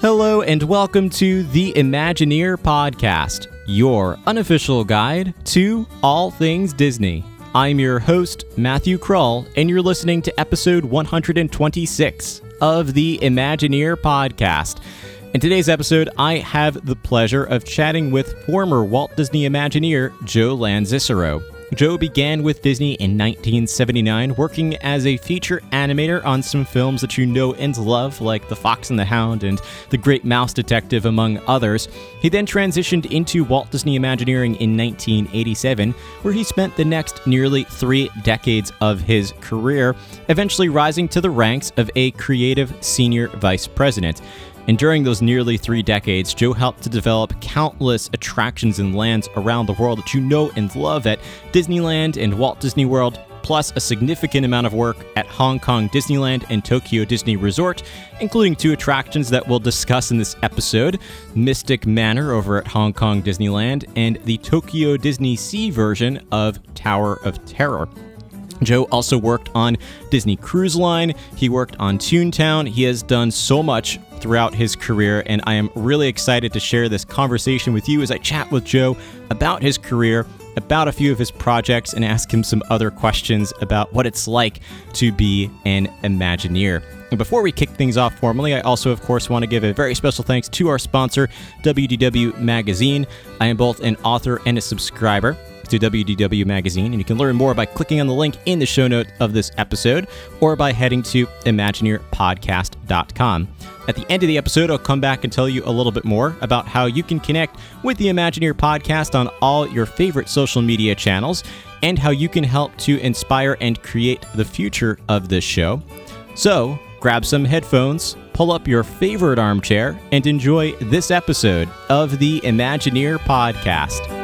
Hello, and welcome to the Imagineer Podcast, your unofficial guide to all things Disney. I'm your host, Matthew Krull, and you're listening to episode 126 of the Imagineer Podcast. In today's episode, I have the pleasure of chatting with former Walt Disney Imagineer Joe Lanzisero. Joe began with Disney in 1979, working as a feature animator on some films that you know and love, like The Fox and the Hound and The Great Mouse Detective, among others. He then transitioned into Walt Disney Imagineering in 1987, where he spent the next nearly three decades of his career, eventually rising to the ranks of a creative senior vice president. And during those nearly three decades, Joe helped to develop countless attractions and lands around the world that you know and love at Disneyland and Walt Disney World, plus a significant amount of work at Hong Kong Disneyland and Tokyo Disney Resort, including two attractions that we'll discuss in this episode Mystic Manor over at Hong Kong Disneyland and the Tokyo Disney Sea version of Tower of Terror. Joe also worked on Disney Cruise Line. He worked on Toontown. He has done so much throughout his career, and I am really excited to share this conversation with you as I chat with Joe about his career, about a few of his projects, and ask him some other questions about what it's like to be an Imagineer. And before we kick things off formally, I also, of course, want to give a very special thanks to our sponsor, WDW Magazine. I am both an author and a subscriber to WDW Magazine, and you can learn more by clicking on the link in the show note of this episode or by heading to ImagineerPodcast.com. At the end of the episode, I'll come back and tell you a little bit more about how you can connect with the Imagineer Podcast on all your favorite social media channels and how you can help to inspire and create the future of this show. So, grab some headphones, pull up your favorite armchair, and enjoy this episode of the Imagineer Podcast.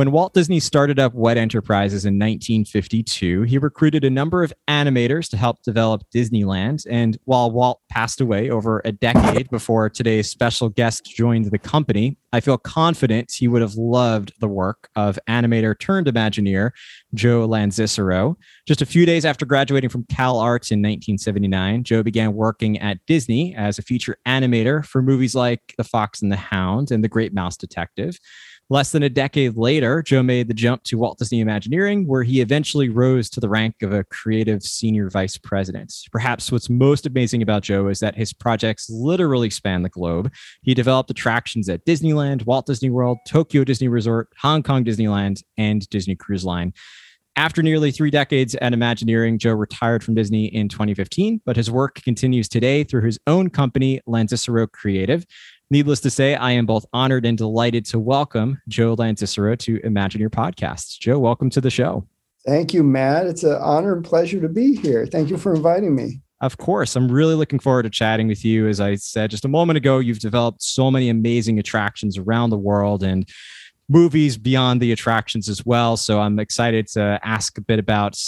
When Walt Disney started up WED Enterprises in 1952, he recruited a number of animators to help develop Disneyland. And while Walt passed away over a decade before today's special guest joined the company, I feel confident he would have loved the work of animator turned Imagineer Joe Lanzisero. Just a few days after graduating from Cal Arts in 1979, Joe began working at Disney as a feature animator for movies like The Fox and the Hound and The Great Mouse Detective. Less than a decade later, Joe made the jump to Walt Disney Imagineering, where he eventually rose to the rank of a creative senior vice president. Perhaps what's most amazing about Joe is that his projects literally span the globe. He developed attractions at Disneyland, Walt Disney World, Tokyo Disney Resort, Hong Kong Disneyland, and Disney Cruise Line. After nearly three decades at Imagineering, Joe retired from Disney in 2015, but his work continues today through his own company, Lanzisero Creative. Needless to say, I am both honored and delighted to welcome Joe Lanzisero to Imagineer Podcasts. Joe, welcome to the show. Thank you, Matt. It's an honor and pleasure to be here. Thank you for inviting me. Of course. I'm really looking forward to chatting with you. As I said just a moment ago, you've developed so many amazing attractions around the world and movies beyond the attractions as well. So I'm excited to ask a bit about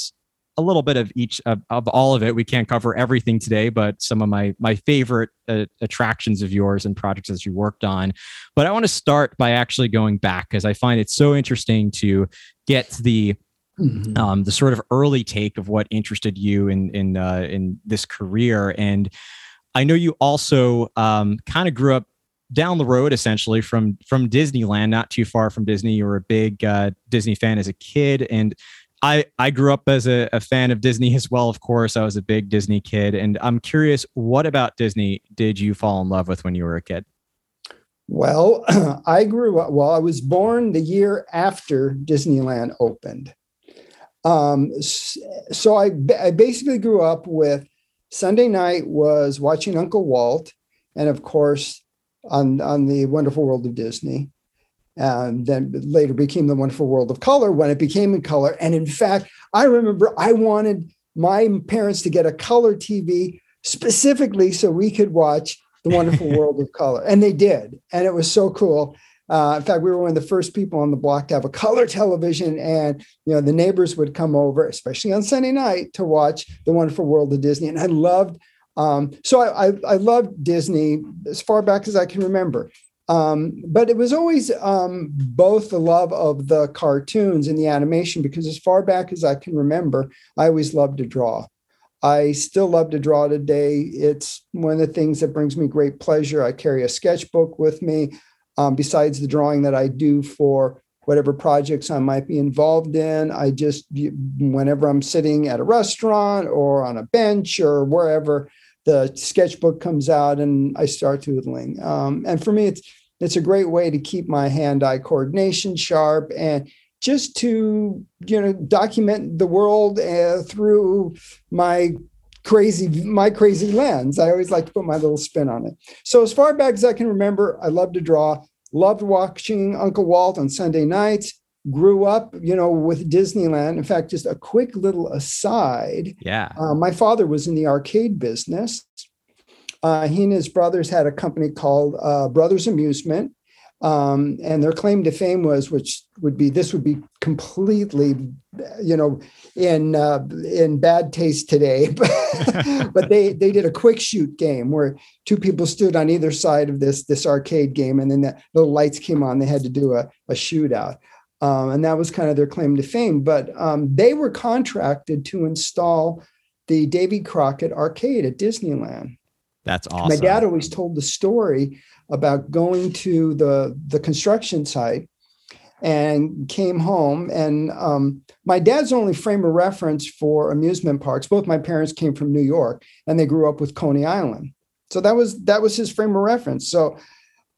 a little bit of each of, of all of it. We can't cover everything today, but some of my my favorite uh, attractions of yours and projects that you worked on. But I want to start by actually going back because I find it so interesting to get the mm-hmm. um, the sort of early take of what interested you in in uh, in this career. And I know you also um, kind of grew up down the road essentially from from Disneyland, not too far from Disney. You were a big uh, Disney fan as a kid, and I I grew up as a, a, fan of Disney as well. Of course, I was a big Disney kid, and I'm curious, what about Disney did you fall in love with when you were a kid? Well, I grew up. Well, I was born the year after Disneyland opened, um, so I I basically grew up with Sunday night was watching Uncle Walt, and of course on on the Wonderful World of Disney and then later became the wonderful world of color when it became in color and in fact i remember i wanted my parents to get a color tv specifically so we could watch the wonderful world of color and they did and it was so cool Uh, in fact, we were one of the first people on the block to have a color television, and you know the neighbors would come over, especially on Sunday night, to watch The Wonderful World of Disney. And I loved, um, so I, I, I loved Disney as far back as I can remember. Um, but it was always um, both the love of the cartoons and the animation, because as far back as I can remember, I always loved to draw. I still love to draw today. It's one of the things that brings me great pleasure. I carry a sketchbook with me, um, besides the drawing that I do for whatever projects I might be involved in. I just, whenever I'm sitting at a restaurant or on a bench or wherever, the sketchbook comes out and I start doodling. Um, and for me, it's it's a great way to keep my hand-eye coordination sharp and just to you know document the world uh, through my crazy my crazy lens. I always like to put my little spin on it. So as far back as I can remember, I love to draw. Loved watching Uncle Walt on Sunday nights grew up, you know, with Disneyland. In fact, just a quick little aside. Yeah. Uh, my father was in the arcade business. Uh, he and his brothers had a company called uh, Brothers Amusement. Um, and their claim to fame was, which would be, this would be completely, you know, in uh, in bad taste today, but they they did a quick shoot game where two people stood on either side of this this arcade game, and then the little lights came on. They had to do a, a shootout. Um, and that was kind of their claim to fame. But um, they were contracted to install the Davy Crockett arcade at Disneyland. That's awesome. My dad always told the story about going to the the construction site and came home. And um, my dad's only frame of reference for amusement parks. Both my parents came from New York, and they grew up with Coney Island. So that was that was his frame of reference. So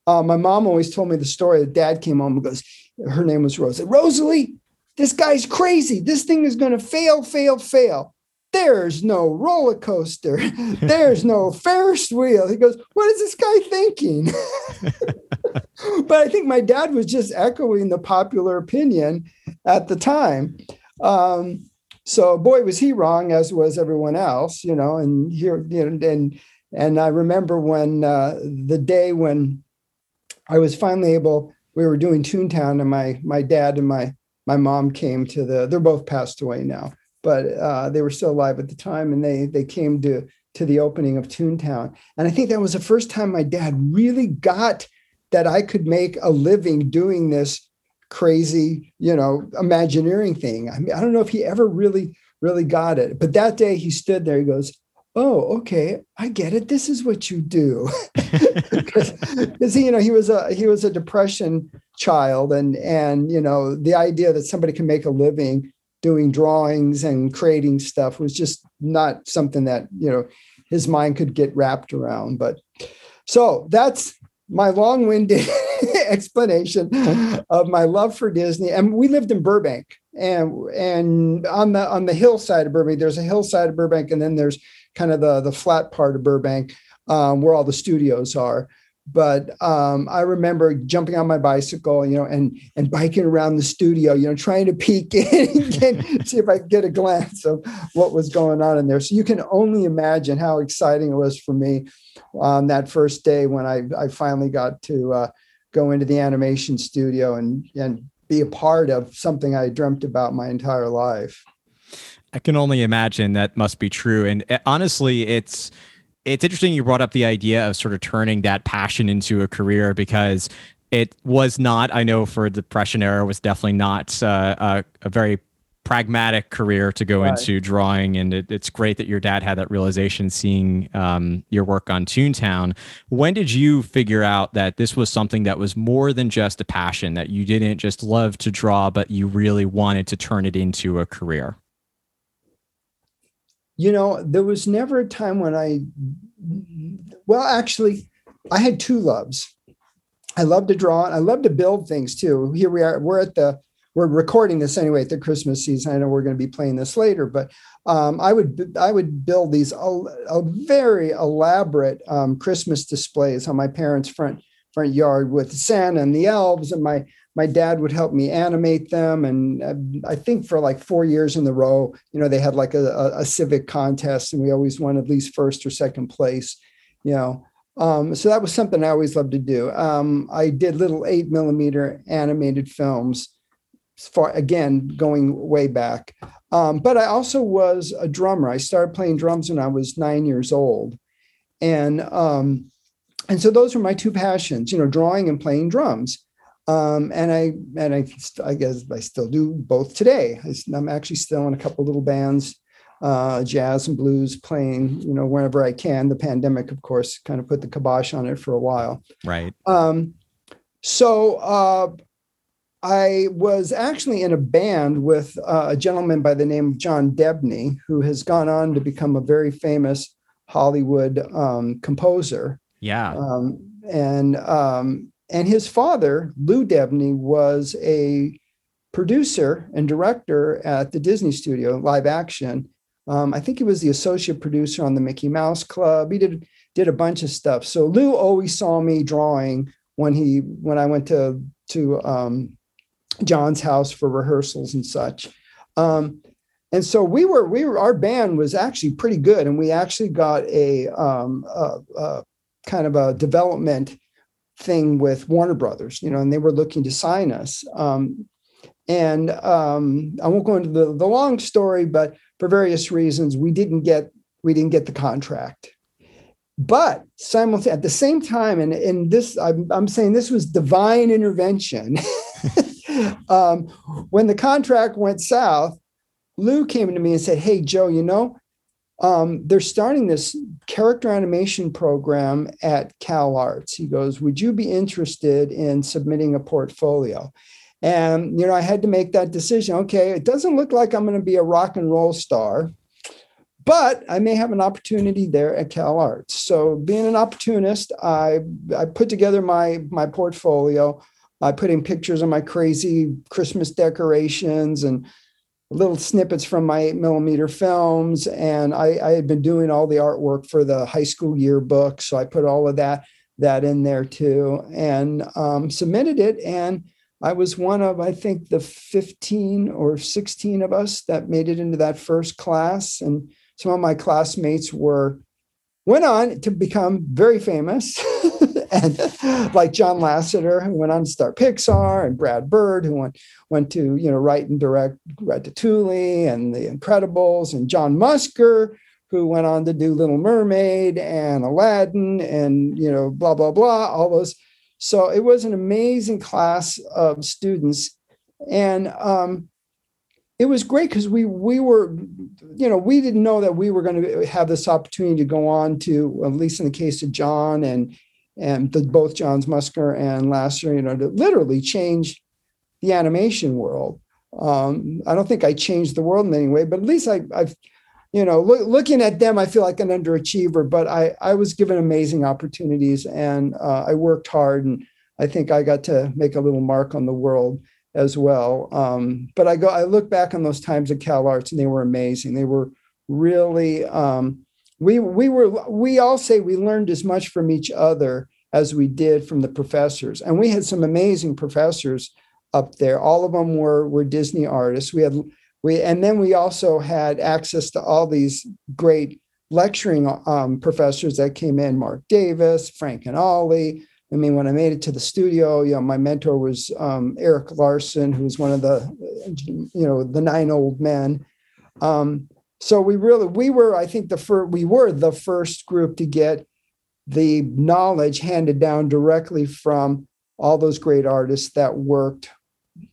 uh, my mom always told me the story that dad came home and goes, her name was Rosalie. Rosalie, this guy's crazy. This thing is going to fail, fail, fail. There's no roller coaster. There's no Ferris wheel. He goes, What is this guy thinking? but I think my dad was just echoing the popular opinion at the time. Um, so boy, was he wrong, as was everyone else, you know. And here, you know, and and I remember when uh, the day when I was finally able we were doing Toontown, and my my dad and my my mom came to the. They're both passed away now, but uh, they were still alive at the time, and they they came to to the opening of Toontown, and I think that was the first time my dad really got that I could make a living doing this crazy, you know, Imagineering thing. I mean, I don't know if he ever really really got it, but that day he stood there. He goes, oh okay i get it this is what you do because you know he was a he was a depression child and and you know the idea that somebody can make a living doing drawings and creating stuff was just not something that you know his mind could get wrapped around but so that's my long-winded explanation of my love for disney and we lived in burbank and and on the on the hillside of burbank there's a hillside of burbank and then there's kind of the the flat part of Burbank um, where all the studios are. But um, I remember jumping on my bicycle, you know, and and biking around the studio, you know, trying to peek in and see if I could get a glance of what was going on in there. So you can only imagine how exciting it was for me on that first day when I I finally got to uh, go into the animation studio and and be a part of something I dreamt about my entire life. I can only imagine that must be true. And uh, honestly, it's it's interesting you brought up the idea of sort of turning that passion into a career because it was not. I know for the Depression era was definitely not uh, a, a, very pragmatic career to go right. into drawing and it, it's great that your dad had that realization seeing um, your work on toontown when did you figure out that this was something that was more than just a passion that you didn't just love to draw but you really wanted to turn it into a career you know, there was never a time when I, well, actually, I had two loves. I love to draw. I love to build things too. Here we are. We're at the. We're recording this anyway at the Christmas season. I know we're going to be playing this later, but um, I would I would build these a very elaborate um, Christmas displays on my parents' front front yard with Santa and the elves, and my my dad would help me animate them and uh, i think for like four years in the row you know they had like a, a, civic contest and we always won at least first or second place you know Um, so that was something I always loved to do. Um, I did little eight millimeter animated films, for again going way back. Um, but I also was a drummer. I started playing drums when I was nine years old, and um, and so those were my two passions, you know, drawing and playing drums. Um, and I and I I guess I still do both today. I'm actually still in a couple little bands, uh, jazz and blues, playing you know whenever I can. The pandemic, of course, kind of put the kibosh on it for a while. Right. Um, so uh, I was actually in a band with uh, a gentleman by the name of John Debney, who has gone on to become a very famous Hollywood um, composer. Yeah. Um, and um, and his father, Lou Debney, was a producer and director at the Disney Studio, live action. Um, I think he was the associate producer on the Mickey Mouse Club. He did did a bunch of stuff. So Lou always saw me drawing when he when I went to to um, John's house for rehearsals and such. Um, and so we were we were our band was actually pretty good, and we actually got a, um, a, a kind of a development thing with Warner Brothers, you know, and they were looking to sign us. Um, and um, I won't go into the, the long story, but for various reasons, we didn't get we didn't get the contract. But simultaneously, at the same time, and, and this I'm, I'm saying this was divine intervention. um, when the contract went south, Lou came to me and said, "Hey, Joe, you know, um, they're starting this character animation program at Cal Arts. He goes, Would you be interested in submitting a portfolio? And, you know, I had to make that decision. Okay, it doesn't look like I'm going to be a rock and roll star, but I may have an opportunity there at Cal Arts. So, being an opportunist, I, I put together my, my portfolio. I put in pictures of my crazy Christmas decorations and little snippets from my eight millimeter films. And I, I, had been doing all the artwork for the high school yearbook. So I put all of that, that in there too and um, submitted it. And I was one of, I think, the 15 or 16 of us that made it into that first class. And some of my classmates were went on to become very famous. and like John Lasseter, who went on to start Pixar, and Brad Bird, who went went to you know write and direct Ratatouille and The Incredibles, and John Musker, who went on to do Little Mermaid and Aladdin, and you know blah blah blah, all those. So it was an amazing class of students, and um, it was great because we we were you know we didn't know that we were going to have this opportunity to go on to at least in the case of john and and the, both Johns Musker and Lasseter, you know, to literally change the animation world. Um, I don't think I changed the world in any way, but at least I, i've you know, look, looking at them, I feel like an underachiever. But I, I was given amazing opportunities, and uh, I worked hard, and I think I got to make a little mark on the world as well. Um, but I go, I look back on those times at Cal Arts, and they were amazing. They were really um, we we were we all say we learned as much from each other as we did from the professors and we had some amazing professors up there all of them were were disney artists we had we and then we also had access to all these great lecturing um, professors that came in Marc davis frank and ollie i mean when i made it to the studio you know my mentor was um, eric larson who's one of the you know the nine old men. Um, so we really we were i think the first we were the first group to get the knowledge handed down directly from all those great artists that worked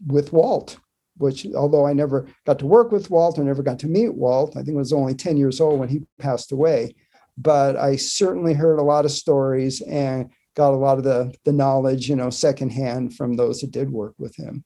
with walt which although i never got to work with walt i never got to meet walt i think it was only 10 years old when he passed away. But i certainly heard a lot of stories and got a lot of the the knowledge you know secondhand from those that did work with him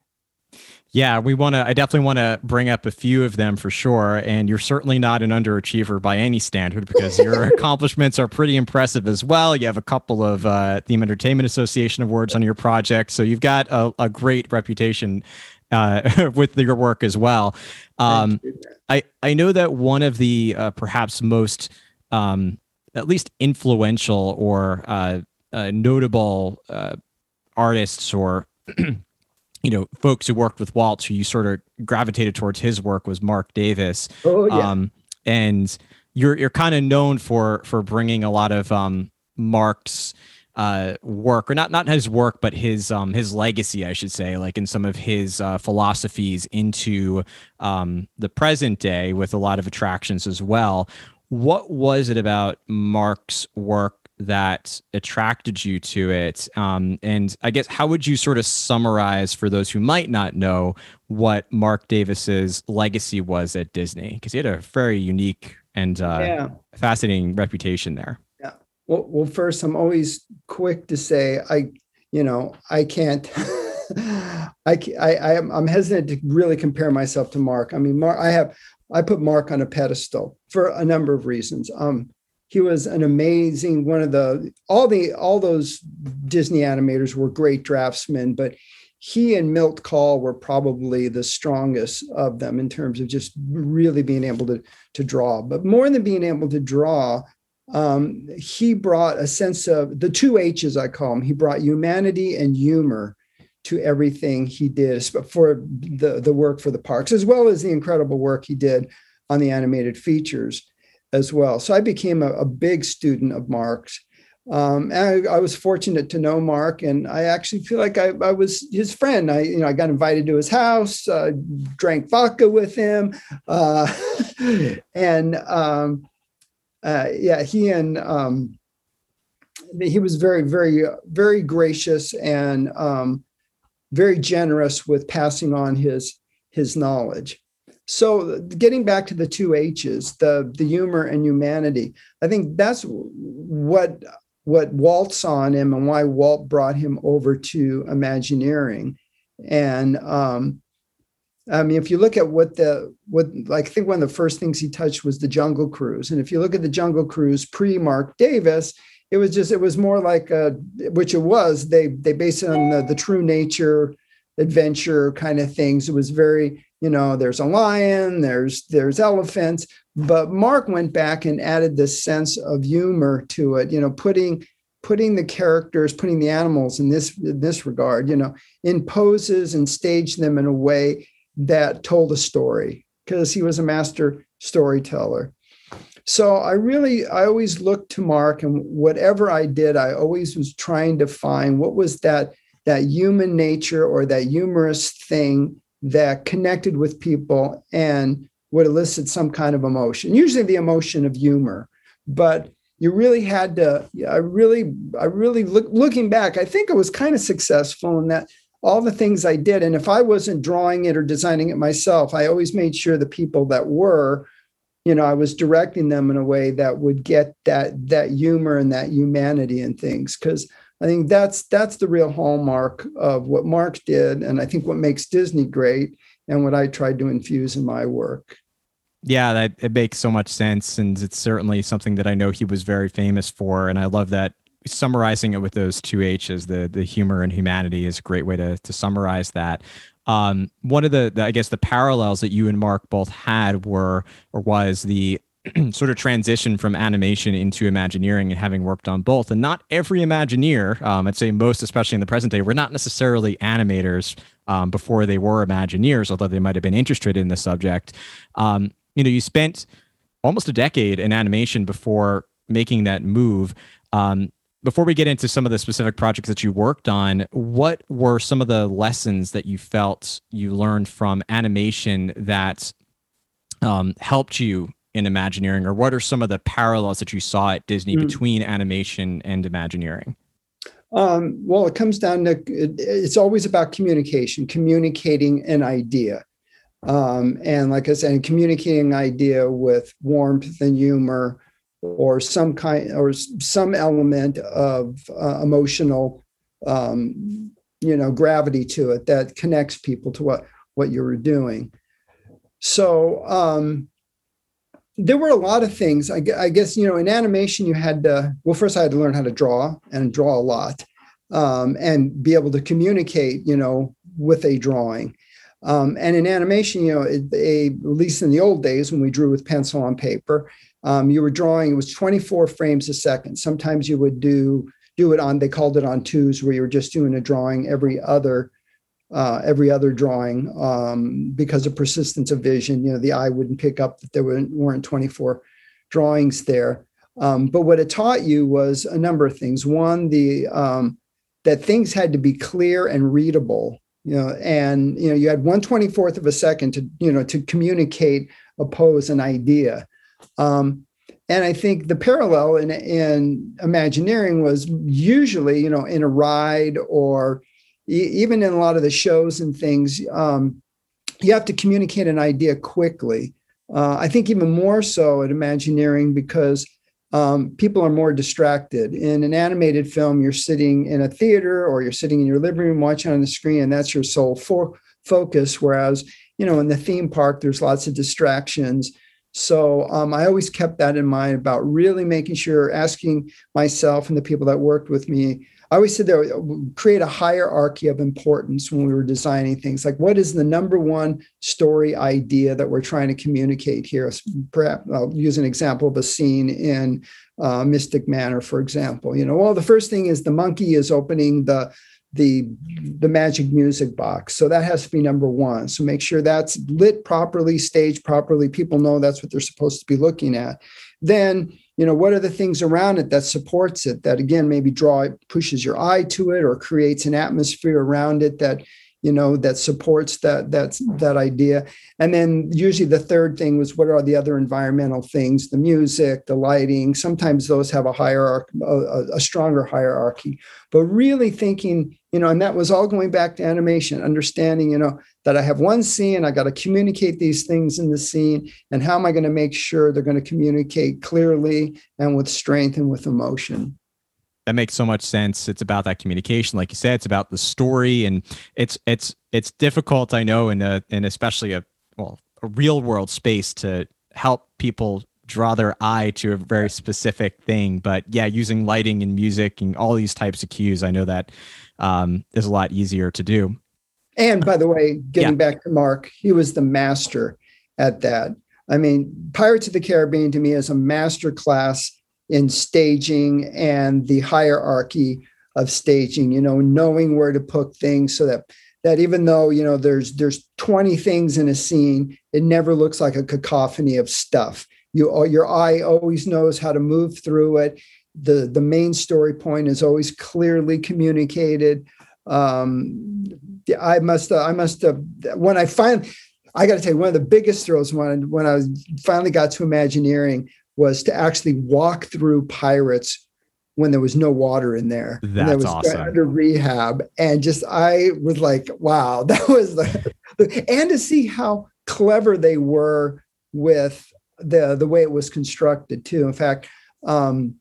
yeah, we want to. I definitely want to bring up a few of them for sure. And you're certainly not an underachiever by any standard because your accomplishments are pretty impressive as well. You have a couple of uh, Theme Entertainment Association awards on your project, so you've got a, a great reputation uh, with your work as well. Um, I I know that one of the uh, perhaps most um, at least influential or uh, notable uh, artists or you know, folks who worked with Walt, who you sort of gravitated towards his work was Marc Davis. Oh yeah. Um, and you're you're kind of known for for bringing a lot of um, Marc's uh, work, or not not his work, but his um, his legacy, I should say, like in some of his uh, philosophies into um, the present day, with a lot of attractions as well. What was it about Marc's work that attracted you to it? Um, and I guess how would you sort of summarize for those who might not know what Marc Davis's legacy was at Disney? Because he had a very unique and uh, yeah. fascinating reputation there. Yeah. Well, well, first, I'm always quick to say I, you know, I can't. I, I, I'm hesitant to really compare myself to Marc. I mean, Marc, I have, I put Marc on a pedestal for a number of reasons. Um, he was an amazing one of the all the all those Disney animators were great draftsmen, but he and Milt Kahl were probably the strongest of them in terms of just really being able to to draw. But more than being able to draw, um, he brought a sense of the two H's I call him. He brought humanity and humor to everything he did for the the work for the parks, as well as the incredible work he did on the animated features as well. So I became a, a big student of Marc's. Um, and I, I, was fortunate to know Marc, and I actually feel like I, I, was his friend. I, you know, I got invited to his house, uh, drank vodka with him, uh, and um, uh, yeah, he and um, he was very, very, very gracious and um, very generous with passing on his his knowledge. So getting back to the two H's, the the humor and humanity, I think that's what what Walt saw in him and why Walt brought him over to Imagineering. And um, I mean, if you look at what the what like I think one of the first things he touched was the Jungle Cruise. And if you look at the Jungle Cruise pre Marc Davis, it was just it was more like a which it was. They they based it on the, the true nature adventure kind of things. It was very you know there's a lion there's there's elephants. But marc went back and added this sense of humor to it you know putting putting the characters putting the animals in this in this regard you know in poses and staged them in a way that told a story because he was a master storyteller. So i really i always looked to marc and whatever i did i always was trying to find what was that that human nature or that humorous thing that connected with people and would elicit some kind of emotion, usually the emotion of humor. But you really had to, I really, I really look, looking back, I think I was kind of successful in that all the things I did. And if I wasn't drawing it or designing it myself, I always made sure the people that were, you know, I was directing them in a way that would get that that humor and that humanity and things. Because I think that's that's the real hallmark of what Marc did, and I think what makes Disney great, and what I tried to infuse in my work. Yeah, that it makes so much sense, and it's certainly something that I know he was very famous for, and I love that summarizing it with those two H's, the the humor and humanity, is a great way to to summarize that. Um, one of the, the, I guess the parallels that you and Marc both had were or was the sort of transition from animation into Imagineering and having worked on both. And not every Imagineer, um, I'd say most, especially in the present day, were not necessarily animators um, before they were Imagineers, although they might have been interested in the subject. Um, you know, you spent almost a decade in animation before making that move. Um, before we get into some of the specific projects that you worked on, what were some of the lessons that you felt you learned from animation that um, helped you in Imagineering, or what are some of the parallels that you saw at Disney mm. between animation and Imagineering? Um, well, it comes down to it's always about communication, communicating an idea. Um, and like I said, communicating an idea with warmth and humor or some kind or some element of uh, emotional um, you know gravity to it that connects people to what what you were doing so um, there were a lot of things. I, I, guess you know, in animation, you had to. Well, first, I had to learn how to draw and draw a lot, um, and be able to communicate. You know, with a drawing. Um, and in animation, you know, it, a, at least in the old days when we drew with pencil on paper, um, you were drawing. It was 24 frames a second. Sometimes you would do do it on. They called it on twos, where you were just doing a drawing every other uh, every other drawing um, because of persistence of vision. You know, the eye wouldn't pick up that there weren't 24 drawings there. Um, but what it taught you was a number of things. One, the um, that things had to be clear and readable. You know, and you know, you had one twenty fourth of a second to you know to communicate, oppose an idea. Um, and I think the parallel in, in Imagineering was usually, you know, in a ride or even in a lot of the shows and things, um, you have to communicate an idea quickly. Uh, I think even more so at Imagineering because um, people are more distracted. In an animated film, you're sitting in a theater or you're sitting in your living room watching on the screen, and that's your sole for- focus. Whereas, you know, in the theme park, there's lots of distractions. So um, I always kept that in mind about really making sure, asking myself and the people that worked with me. I always said there create a hierarchy of importance when we were designing things. Like, what is the number one story idea that we're trying to communicate here? Perhaps I'll use an example of a scene in uh, Mystic Manor, for example. You know, well, the first thing is the monkey is opening the the the magic music box so that has to be number one so make sure that's lit properly staged properly people know that's what they're supposed to be looking at then you know what are the things around it that supports it that again maybe draw pushes your eye to it or creates an atmosphere around it that you know that supports that that's that idea? And then usually the third thing was what are the other environmental things? The music the lighting. Sometimes those have a hierarchy a, a stronger hierarchy. But really thinking you know and that was all going back to animation understanding you know that i have one scene i got to communicate these things in the scene and how am i going to make sure they're going to communicate clearly and with strength and with emotion that makes so much sense. It's about that communication, like you said. It's about the story, and it's it's it's difficult, I know, in a in especially a well a real world space to help people draw their eye to a very specific thing. But yeah, using lighting and music and all these types of cues, I know that um, is a lot easier to do. And by the way, getting yeah. back to Marc, he was the master at that. I mean, Pirates of the Caribbean to me is a master class in staging and the hierarchy of staging you know knowing where to put things so that that even though you know there's there's 20 things in a scene it never looks like a cacophony of stuff you your eye always knows how to move through it the the main story point is always clearly communicated um i must i must have when i finally i got to tell you one of the biggest thrills when when i finally got to imagineering was to actually walk through pirates when there was no water in there. That's and was awesome. Under rehab, and just I was like, wow, that was the, and to see how clever they were with the the way it was constructed too. In fact, um,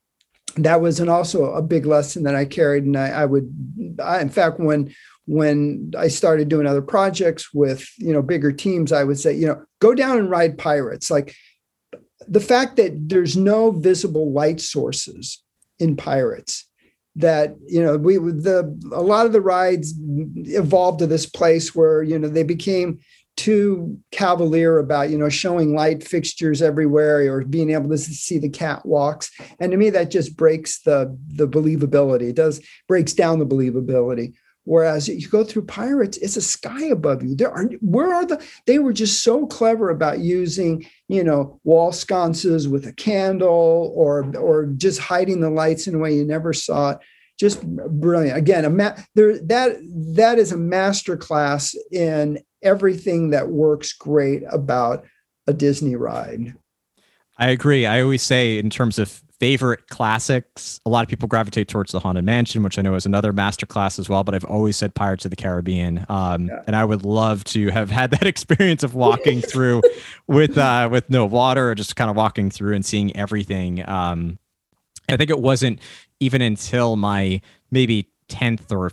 that was an also a big lesson that I carried, and I, I would, I, in fact, when when I started doing other projects with you know bigger teams, I would say, you know, go down and ride pirates, like the fact that there's no visible light sources in pirates that you know we the a lot of the rides evolved to this place where you know they became too cavalier about you know showing light fixtures everywhere or being able to see the catwalks and to me that just breaks the the believability it does breaks down the believability Whereas you go through pirates, it's a sky above you. There are where are the they were just so clever about using, you know, wall sconces with a candle or or just hiding the lights in a way you never saw it. Just brilliant. Again, a ma- there that that is a master class in everything that works great about a Disney ride. I agree. I always say in terms of favorite classics. A lot of people gravitate towards the Haunted Mansion, which I know is another masterclass as well. But I've always said Pirates of the Caribbean, um, yeah. and I would love to have had that experience of walking through with uh, with no water, or just kind of walking through and seeing everything. Um, I think it wasn't even until my maybe tenth or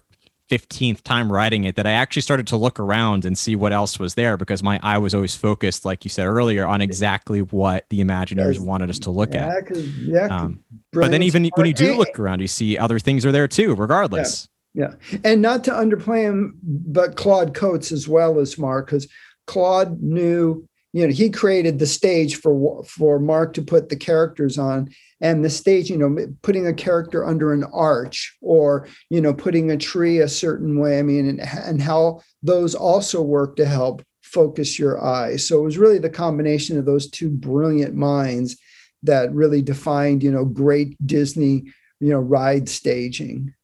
15th time writing it that I actually started to look around and see what else was there because my eye was always focused, like you said earlier, on exactly what the Imagineers wanted us to look yeah, at. Yeah, um, but then even when you do look around, you see other things are there too, regardless. Yeah. yeah. And not to underplay him, but Claude Coats as well as Marc, because Claude knew you know he created the stage for for marc to put the characters on and the stage you know putting a character under an arch or you know putting a tree a certain way i mean and, and how those also work to help focus your eyes so it was really the combination of those two brilliant minds that really defined, you know, great Disney, you know, ride staging.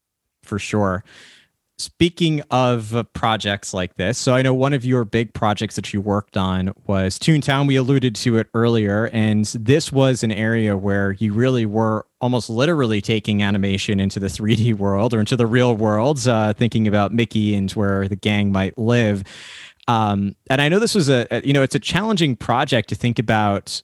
For sure. Speaking of projects like this, so I know one of your big projects that you worked on was Toontown. We alluded to it earlier, and this was an area where you really were almost literally taking animation into the 3D world or into the real world, uh, thinking about Mickey and where the gang might live. Um, and I know this was a, a, you know, it's a challenging project to think about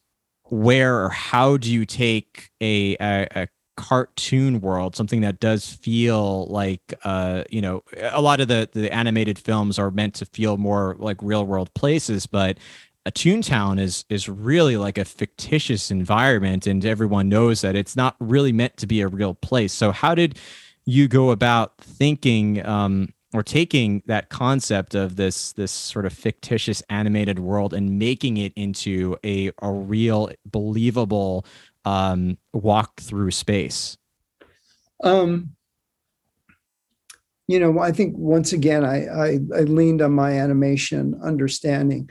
where or how do you take a, a, a cartoon world, something that does feel like, uh, you know, a lot of the the animated films are meant to feel more like real world places, but a Toontown is is really like a fictitious environment, and everyone knows that it's not really meant to be a real place. So, how did you go about thinking um, or taking that concept of this this sort of fictitious animated world and making it into a a real believable um, walk through space? Um, you know, I think once again, I, I, I leaned on my animation understanding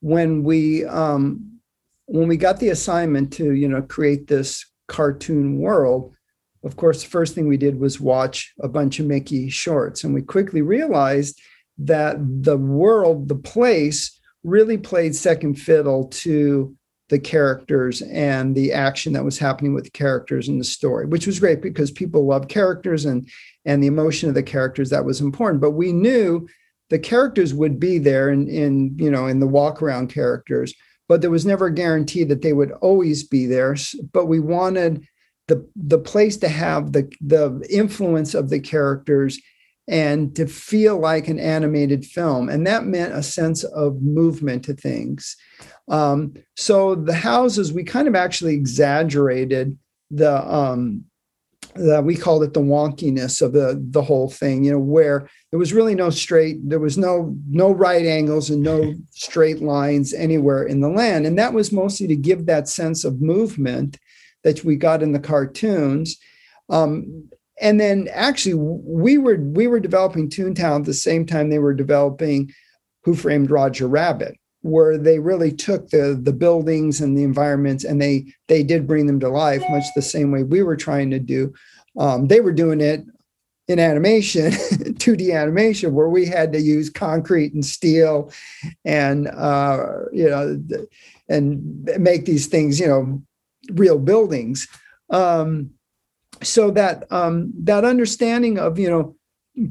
when we um, when we got the assignment to you know create this cartoon world. Of course, the first thing we did was watch a bunch of Mickey shorts, and we quickly realized that the world, the place, really played second fiddle to the characters and the action that was happening with the characters in the story, which was great because people love characters and and the emotion of the characters that was important. But we knew the characters would be there in, in you know in the walk around characters, but there was never a guarantee that they would always be there. But we wanted the the place to have the the influence of the characters and to feel like an animated film and that meant a sense of movement to things um, so the houses, we kind of actually exaggerated the um, the, we called it the wonkiness of the the whole thing. You know, where there was really no straight, there was no no right angles and no straight lines anywhere in the land, and that was mostly to give that sense of movement that we got in the cartoons. Um, and then actually we were we were developing Toontown at the same time they were developing Who Framed Roger Rabbit where they really took the the buildings and the environments and they they did bring them to life much the same way we were trying to do. Um, they were doing it in animation 2d animation where we had to use concrete and steel and uh, you know and make these things you know real buildings. Um, so that um, that understanding of you know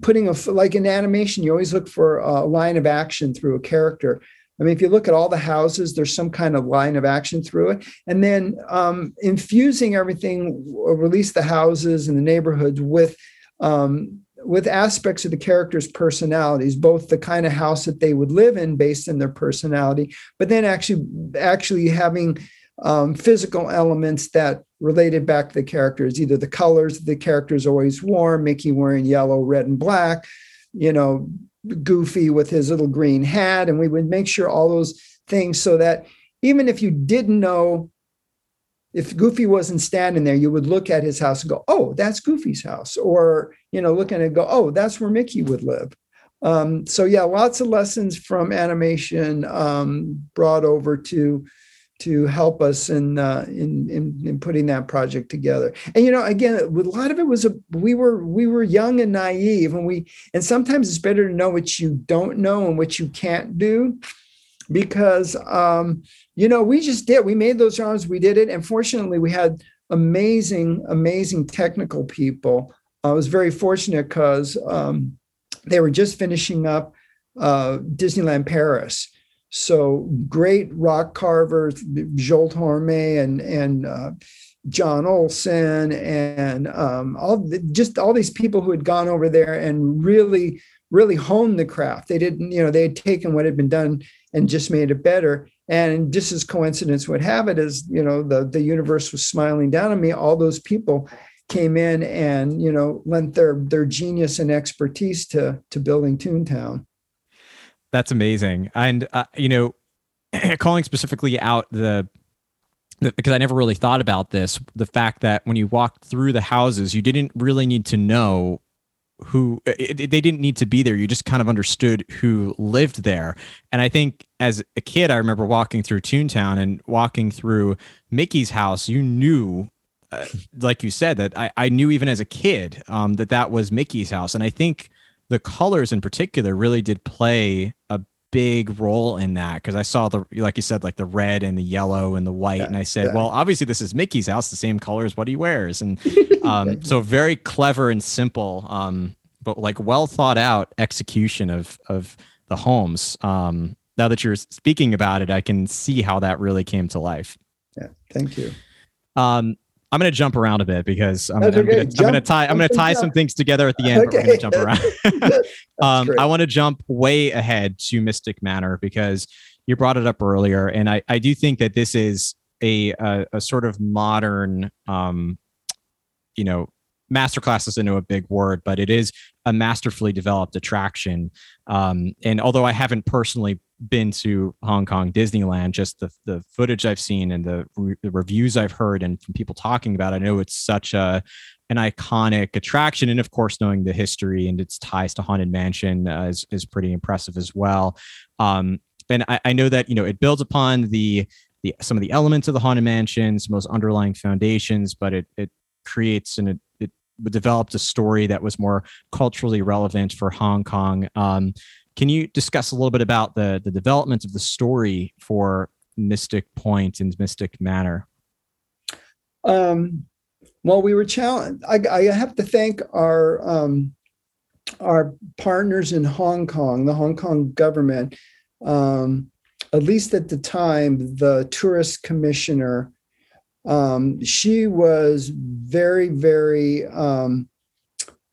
putting a like in animation you always look for a line of action through a character I mean, if you look at all the houses, there's some kind of line of action through it. And then um, infusing everything, release the houses and the neighborhoods with um, with aspects of the characters' personalities, both the kind of house that they would live in based on their personality, but then actually actually having um, physical elements that related back to the characters, either the colors the characters always wore, Mickey wearing yellow, red, and black, you know, Goofy with his little green hat, and we would make sure all those things so that even if you didn't know if Goofy wasn't standing there, you would look at his house and go, "Oh, that's Goofy's house," or you know, look at it and go, "Oh, that's where Mickey would live." Um, so yeah, lots of lessons from animation um, brought over to to help us in, uh, in, in in putting that project together. And you know, again, a lot of it was a we were we were young and naive, and we and sometimes it's better to know what you don't know and what you can't do, because um, you know we just did we made those drawings, we did it, and fortunately we had amazing amazing technical people. I was very fortunate because um, they were just finishing up uh, Disneyland Paris so great rock carvers, Zsolt Hormay and and uh, John Olson and um, all just all these people who had gone over there and really really honed the craft. They didn't, you know, they had taken what had been done and just made it better. And just as coincidence would have it, as you know, the the universe was smiling down on me. All those people came in and you know lent their their genius and expertise to to building Toontown. That's amazing. And, uh, you know, calling specifically out the, the, because I never really thought about this, the fact that when you walked through the houses, you didn't really need to know who it, it, they didn't need to be there. You just kind of understood who lived there. And I think as a kid, I remember walking through Toontown and walking through Mickey's house. You knew, uh, like you said, that I, I knew even as a kid um, that that was Mickey's house. And I think the colors in particular really did play a big role in that because I saw the like you said like the red and the yellow and the white yeah, and I said yeah. well obviously this is Mickey's house the same color as what he wears and um, so very clever and simple um, but like well thought out execution of of the homes. Um, now that you're speaking about it I can see how that really came to life. Yeah thank you. Um I'm going to jump around a bit because I'm, I'm going to tie I'm going to tie some things together at the end. Okay. We're going to jump around. um, I want to jump way ahead to Mystic Manor because you brought it up earlier, and I I do think that this is a a, a sort of modern, um, you know, masterclass is into a big word, but it is a masterfully developed attraction. Um, and although I haven't personally been to Hong Kong Disneyland, just the the footage I've seen and the, re- the reviews I've heard and from people talking about, it, I know it's such a an iconic attraction, and of course, knowing the history and its ties to Haunted Mansion uh, is is pretty impressive as well. Um, and I, I know that you know it builds upon the the some of the elements of the Haunted Mansion, some of underlying foundations, but it it creates and it, it developed a story that was more culturally relevant for Hong Kong. Um, can you discuss a little bit about the the development of the story for Mystic Point and Mystic Manor? Um, well, we were challenged. I, I have to thank our um, our partners in Hong Kong, the Hong Kong government. Um, at least at the time, the tourist commissioner, um, she was very, very um,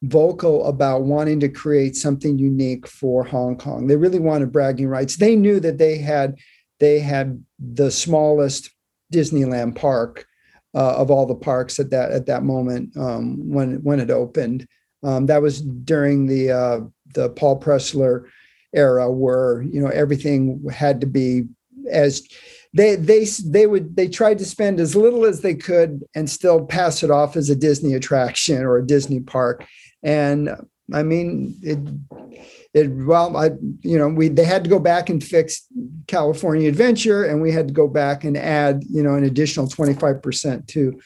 vocal about wanting to create something unique for Hong Kong. They really wanted bragging rights. They knew that they had they had the smallest Disneyland park uh, of all the parks at that at that moment um, when when it opened. Um, that was during the uh, the Paul Pressler era, where you know everything had to be as they they they would they tried to spend as little as they could and still pass it off as a Disney attraction or a Disney park. And I mean, it, it, well, I, you know, we, they had to go back and fix California Adventure and we had to go back and add, you know, an additional 25% to,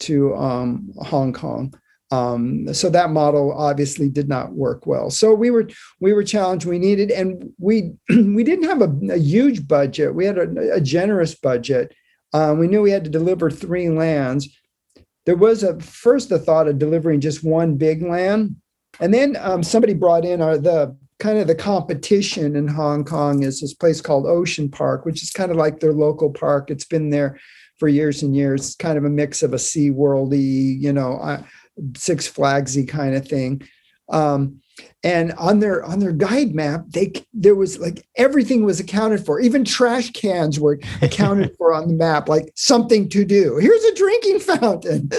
to um, Hong Kong. Um, so that model obviously did not work well. So we were we were challenged. We needed, and we we didn't have a, a huge budget. We had a, a generous budget. Um, we knew we had to deliver three lands, there was a first the thought of delivering just one big land, and then um, somebody brought in our the kind of the competition in Hong Kong is this place called Ocean Park, which is kind of like their local park. It's been there for years and years. It's kind of a mix of a Sea Worldy, you know, uh, Six Flagsy kind of thing. Um, and on their on their guide map they there was like everything was accounted for. Even trash cans were accounted for on the map like something to do. Here's a drinking fountain.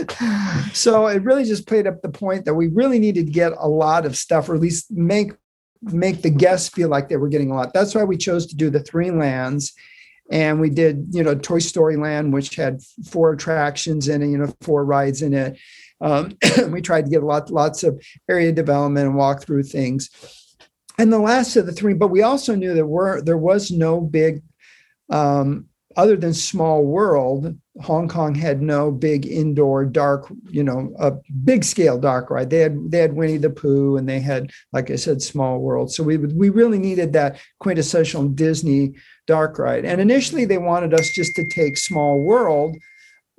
So it really just played up the point that we really needed to get a lot of stuff or at least make make the guests feel like they were getting a lot. That's why we chose to do the three lands. And we did you know toy story land which had four attractions in it you know four rides in it um, we tried to get lot, lots of area development and walk through things. And the last of the three, but we also knew that were there was no big, um, other than Small World. Hong Kong had no big indoor dark, you know, a big scale dark ride. They had they had Winnie the Pooh and they had, like I said, Small World. So we we really needed that quintessential Disney dark ride. And initially they wanted us just to take Small World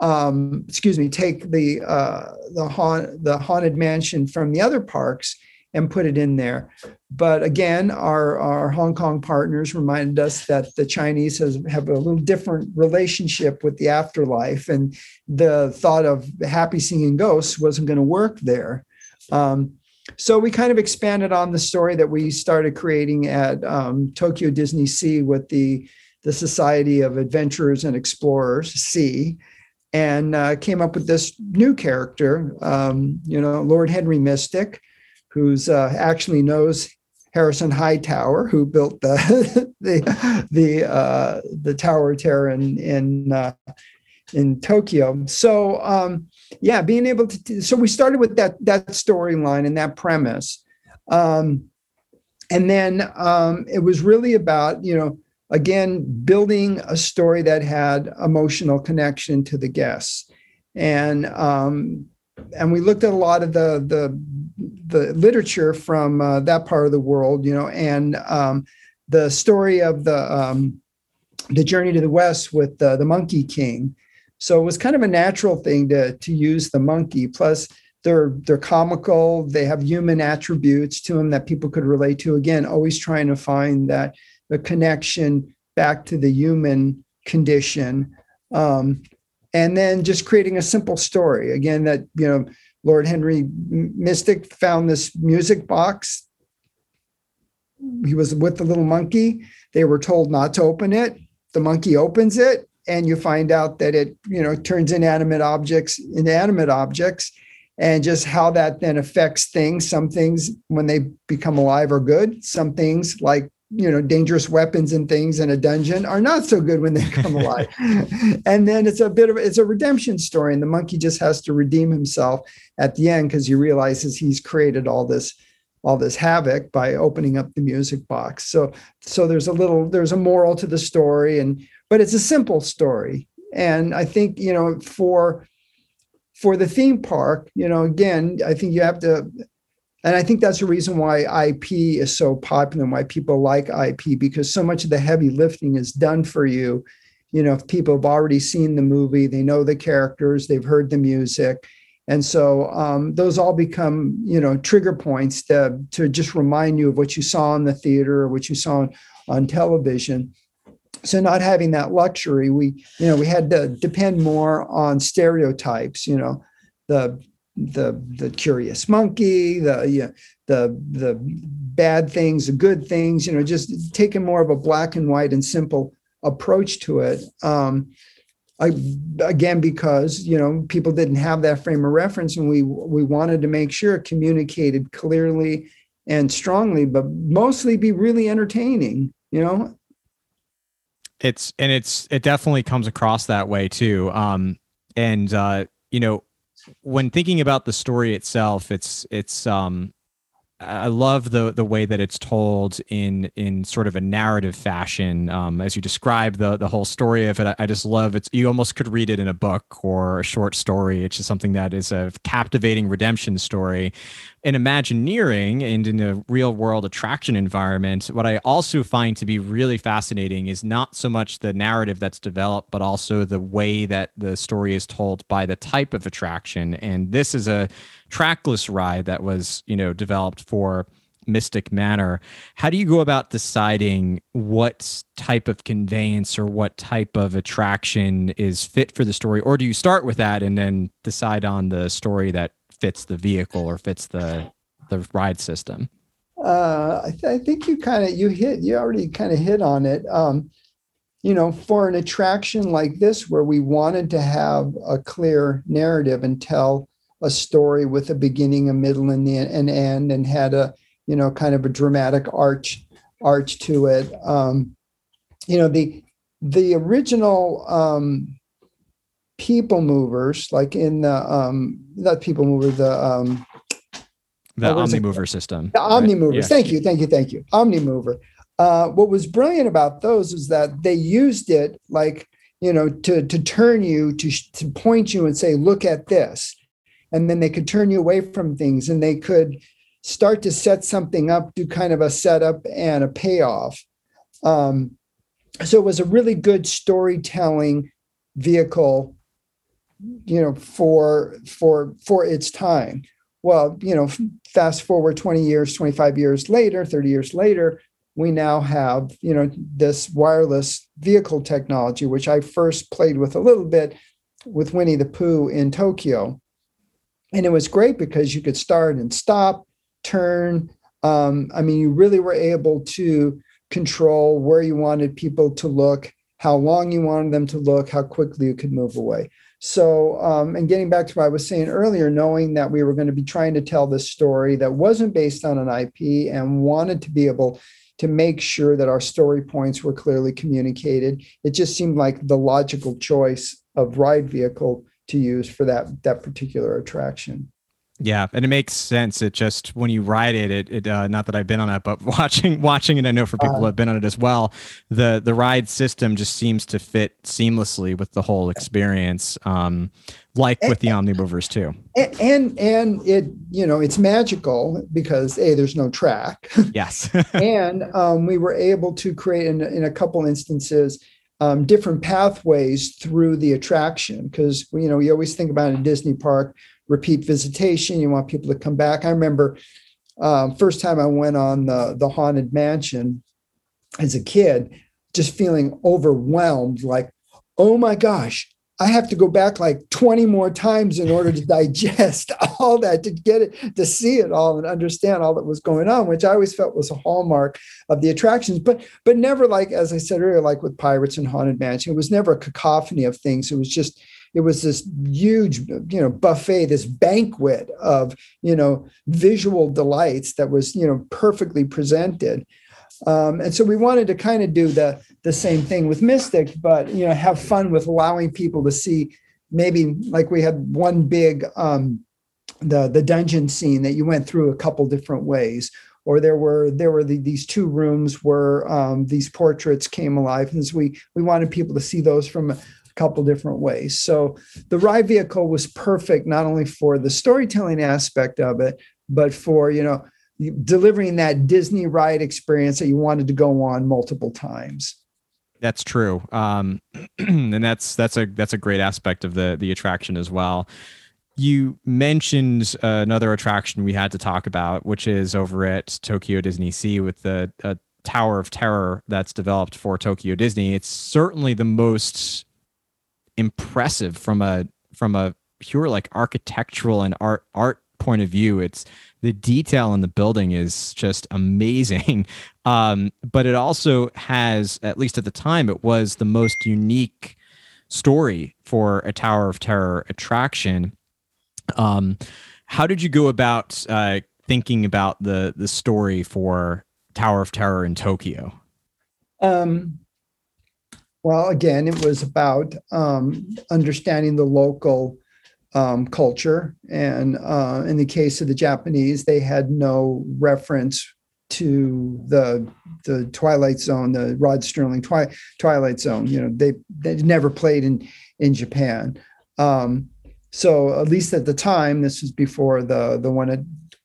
um, excuse me, take the uh, the haunt, the haunted mansion from the other parks and put it in there. But again, our our Hong Kong partners reminded us that the Chinese has, have a little different relationship with the afterlife, and the thought of happy singing ghosts wasn't going to work there. Um, so we kind of expanded on the story that we started creating at um, Tokyo Disney Sea with the the Society of Adventurers and Explorers Sea and uh, came up with this new character, um, you know, Lord Henry Mystic, who's uh, actually knows Harrison Hightower, who built the the the uh, the Tower of Terror in in uh, in Tokyo. So um, yeah, being able to so we started with that that storyline and that premise. Um, and then um, it was really about, you know, again, building a story that had emotional connection to the guests. And um, and we looked at a lot of the the the literature from uh, that part of the world, you know, and um, the story of the um, the journey to the west with the, the monkey king. So it was kind of a natural thing to to use the monkey. Plus, they're they're comical. They have human attributes to them that people could relate to. Again, always trying to find that the connection back to the human condition. Um, and then just creating a simple story. Again that you know lord henry mystic found this music box. He was with the little monkey. They were told not to open it. The monkey opens it and you find out that it you know turns inanimate objects inanimate objects and just how that then affects things. Some things when they become alive are good. Some things like you know dangerous weapons and things in a dungeon are not so good when they come alive. And then it's a bit of it's a redemption story and the monkey just has to redeem himself at the end because he realizes he's created all this all this havoc by opening up the music box. So so there's a little there's a moral to the story and but it's a simple story. And i think you know for for the theme park you know again i think you have to and I think that's the reason why IP is so popular and why people like IP because so much of the heavy lifting is done for you. You know, if people have already seen the movie, they know the characters, they've heard the music. And so um, those all become, you know, trigger points to, to just remind you of what you saw in the theater or what you saw on, on television. So not having that luxury, we, you know, we had to depend more on stereotypes, you know, the the the curious monkey, the you know, the the bad things, the good things, you know, just taking more of a black and white and simple approach to it. Um, I, again, because you know people didn't have that frame of reference, and we we wanted to make sure it communicated clearly and strongly, but mostly be really entertaining. You know, it's and it's it definitely comes across that way too. Um, and uh, you know, when thinking about the story itself, it's it's um I love the the way that it's told in in sort of a narrative fashion. Um, as you describe the the whole story of it, I, I, just love it. You almost could read it in a book or a short story. It's just something that is a captivating redemption story. In Imagineering and in a real world attraction environment, what I also find to be really fascinating is not so much the narrative that's developed, but also the way that the story is told by the type of attraction. And this is a trackless ride that was you know developed for Mystic Manor. How do you go about deciding what type of conveyance or what type of attraction is fit for the story, or do you start with that and then decide on the story that fits the vehicle or fits the the ride system? Uh, I, th- I, think you kind of you hit you already kind of hit on it. Um, you know, for an attraction like this, where we wanted to have a clear narrative and tell a story with a beginning, a middle, and an end, and had a you know kind of a dramatic arch arch to it. Um, you know the the original um, people movers, like in the um, not people mover, the um, the OmniMover system. The OmniMovers. Yes. Thank you, thank you, thank you. OmniMover. Uh, what was brilliant about those is that they used it like you know to to turn you to to point you and say, look at this and then they could turn you away from things and they could start to set something up do kind of a setup and a payoff. Um, so it was a really good storytelling vehicle you know for for for its time. Well you know fast forward 20 years 25 years later 30 years later we now have you know this wireless vehicle technology which i first played with a little bit with winnie the pooh in tokyo and it was great because you could start and stop, turn. Um, I mean, you really were able to control where you wanted people to look, how long you wanted them to look, how quickly you could move away. So, um, and getting back to what I was saying earlier, knowing that we were going to be trying to tell this story that wasn't based on an IP and wanted to be able to make sure that our story points were clearly communicated, it just seemed like the logical choice of ride vehicle to use for that that particular attraction. Yeah, and it makes sense. It just when you ride it, it, it uh, not that I've been on it, but watching watching it, I know for people uh, who have been on it as well. The the ride system just seems to fit seamlessly with the whole experience, um, like and, with the Omnimovers too. And, and and it you know it's magical because a there's no track. Yes, and um, we were able to create in in a couple instances. Um, different pathways through the attraction because you know you always think about a Disney park repeat visitation. You want people to come back. I remember um, first time I went on the the haunted mansion as a kid, just feeling overwhelmed, like, oh my gosh, I have to go back like 20 more times in order to digest all that, to get it, to see it all and understand all that was going on, which I always felt was a hallmark of the attractions, but but never like, as I said earlier, like with Pirates and Haunted Mansion, it was never a cacophony of things. It was just it was this huge you know buffet this banquet of you know visual delights that was you know perfectly presented um, and so we wanted to kind of do the the same thing with mystic but you know have fun with allowing people to see maybe like we had one big um, the the dungeon scene that you went through a couple different ways or there were there were the, these two rooms where um, these portraits came alive and so we we wanted people to see those from a couple different ways. So the ride vehicle was perfect not only for the storytelling aspect of it, but for you know delivering that Disney ride experience that you wanted to go on multiple times. That's true, um, and that's that's a that's a great aspect of the the attraction as well. You mentioned uh, another attraction we had to talk about, which is over at Tokyo Disney Sea with the uh, Tower of Terror that's developed for Tokyo Disney. It's certainly the most impressive from a from a pure like architectural and art art point of view. It's the detail in the building is just amazing. Um, but it also has, at least at the time, it was the most unique story for a Tower of Terror attraction. Um, how did you go about uh, thinking about the the story for Tower of Terror in Tokyo? Um, well, again, it was about um, understanding the local um, culture. And uh, in the case of the Japanese, they had no reference to the the Twilight Zone, the Rod Serling twi- Twilight Zone. You know, they they never played in in Japan. Um, so at least at the time, this was before the the one at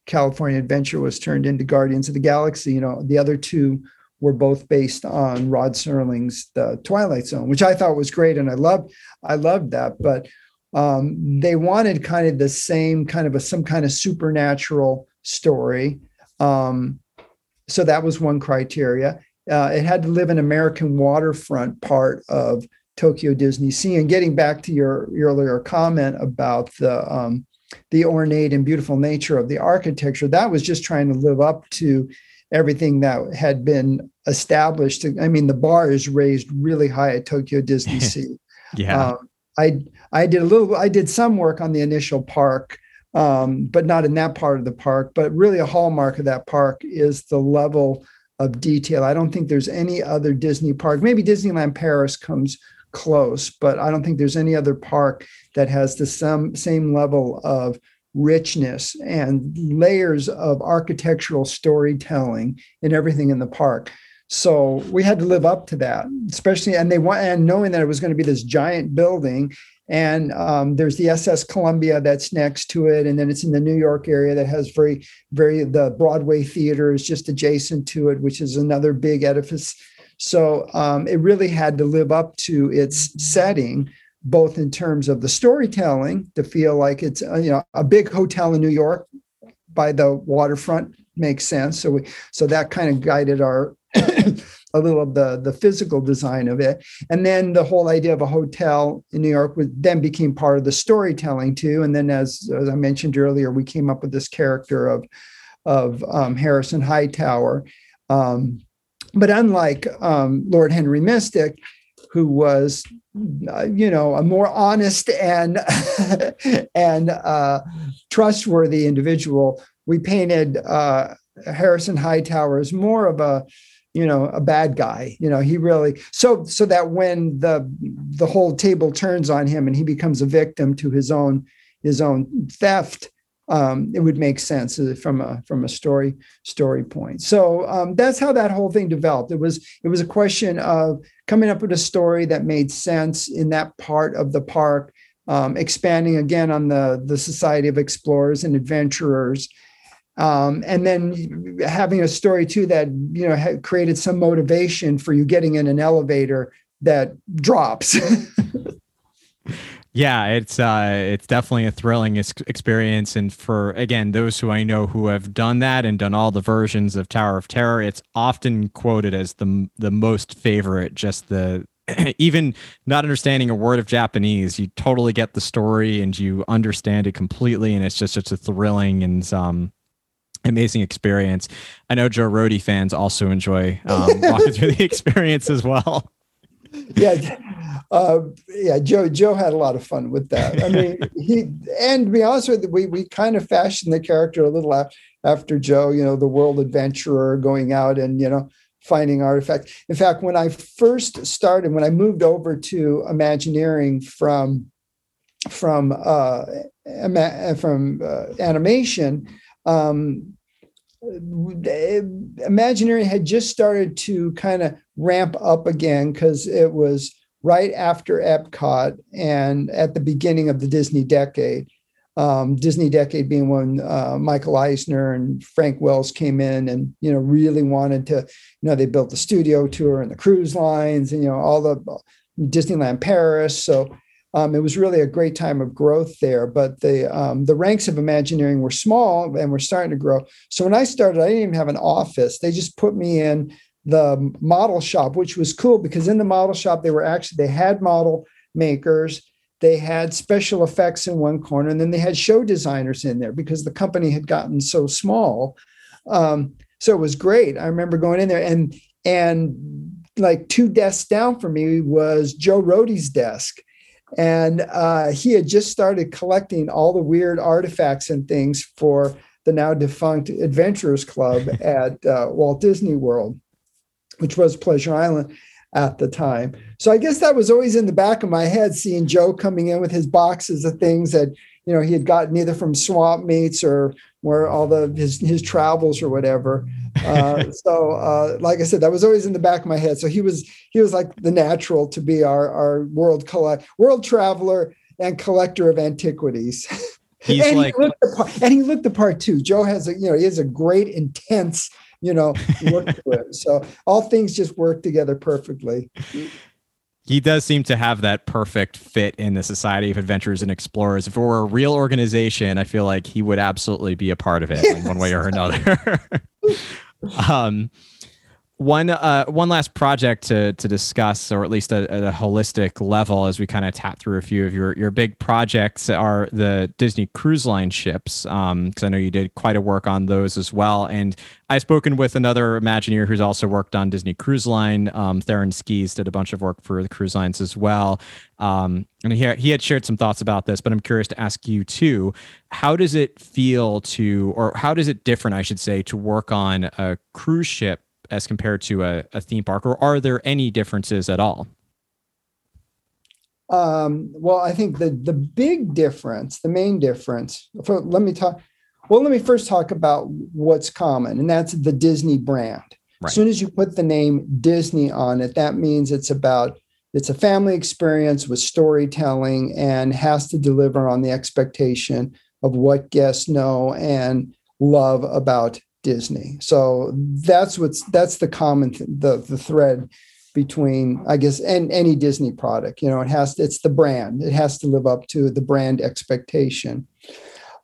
California Adventure was turned into Guardians of the Galaxy. You know, the other two were both based on Rod Serling's The Twilight Zone, which I thought was great, and I loved I loved that. But um, they wanted kind of the same kind of a some kind of supernatural story. Um, so that was one criteria. Uh, it had to live in American waterfront part of Tokyo Disney Sea. And getting back to your, your earlier comment about the um, the ornate and beautiful nature of the architecture, that was just trying to live up to everything that had been established. I mean, the bar is raised really high at Tokyo Disney Sea. yeah. Um, I I did a little. I did some work on the initial park, um, but not in that part of the park. But really, a hallmark of that park is the level of detail. I don't think there's any other Disney park. Maybe Disneyland Paris comes close, but I don't think there's any other park that has the same same level of richness and layers of architectural storytelling in everything in the park. So we had to live up to that, especially and they want and knowing that it was going to be this giant building. And um, there's the SS Columbia that's next to it, and then it's in the New York area that has very, very the Broadway Theater is just adjacent to it, which is another big edifice. So um, it really had to live up to its setting, both in terms of the storytelling to feel like it's uh, you know a big hotel in New York by the waterfront makes sense. So we so that kind of guided our a little of the the physical design of it. And then the whole idea of a hotel in new york was, then became part of the storytelling too. And then as, as i mentioned earlier we came up with this character of of um, harrison hightower. Um, but unlike um, lord henry mystic who was uh, you know a more honest and and uh, trustworthy individual we painted uh, harrison hightower as more of a you know a bad guy you know he really so so that when the the whole table turns on him and he becomes a victim to his own his own theft um, it would make sense from a from a story story point. So um, that's how that whole thing developed. It was it was a question of coming up with a story that made sense in that part of the park, um, expanding again on the the Society of Explorers and Adventurers, um, and then having a story too that you know created some motivation for you getting in an elevator that drops. Yeah, it's uh, it's definitely a thrilling experience, and for again those who I know who have done that and done all the versions of Tower of Terror, it's often quoted as the the most favorite. Just the even not understanding a word of Japanese, you totally get the story and you understand it completely, and it's just such a thrilling and um, amazing experience. I know Joe Rohde fans also enjoy um, walking through the experience as well. Yeah, uh, yeah, Joe Joe had a lot of fun with that. I mean, he and to be honest with you, we we kind of fashioned the character a little after, after Joe. You know, the world adventurer going out and you know finding artifacts. In fact, when I first started, when I moved over to Imagineering from from uh, from uh, animation. Um, Imagineering had just started to kind of ramp up again because it was right after Epcot and at the beginning of the Disney decade. Um, Disney decade being when uh, Michael Eisner and Frank Wells came in and you know really wanted to you know they built the studio tour and the cruise lines and you know all the Disneyland Paris so um, it was really a great time of growth there but the um, the ranks of Imagineering were small and were starting to grow so when I started I didn't even have an office they just put me in the model shop, which was cool because in the model shop, they were actually, they had model makers, they had special effects in one corner, and then they had show designers in there because the company had gotten so small. Um, so it was great. I remember going in there and, and like two desks down from me was Joe Rohde's desk. And uh, he had just started collecting all the weird artifacts and things for the now defunct Adventurers Club at uh, Walt Disney World which was Pleasure Island at the time. So I guess that was always in the back of my head, seeing Joe coming in with his boxes of things that you know he had gotten either from swamp meets or where all the his his travels or whatever. Uh, so uh, like I said, that was always in the back of my head. So he was he was like the natural to be our our world collect world traveler and collector of antiquities. He's and like, he looked the part, and he looked the part too. Joe has a you know he has a great intense you know, look to it. So all things just work together perfectly. He does seem to have that perfect fit in the Society of Adventurers and Explorers. If it were a real organization, I feel like he would absolutely be a part of it yes. in one way or another. um, one uh, one last project to to discuss, or at least at, at a holistic level, as we kind of tap through a few of your your big projects, are the Disney Cruise Line ships. Because um, I know you did quite a work on those as well. And I've spoken with another Imagineer who's also worked on Disney Cruise Line. Um, Theron Skees did a bunch of work for the cruise lines as well. Um, and he he had shared some thoughts about this, but I'm curious to ask you too. How does it feel to, or how does it different, I should say, to work on a cruise ship as compared to a, a theme park, or are there any differences at all? Um, well, I think the the big difference, the main difference. For, let me talk. Well, let me first talk about what's common, and that's the Disney brand. Right. As soon as you put the name Disney on it, that means it's about it's a family experience with storytelling and has to deliver on the expectation of what guests know and love about Disney. So that's what's that's the common th- the the thread between I guess and any Disney product. You know, it has it's the brand. It has to live up to the brand expectation.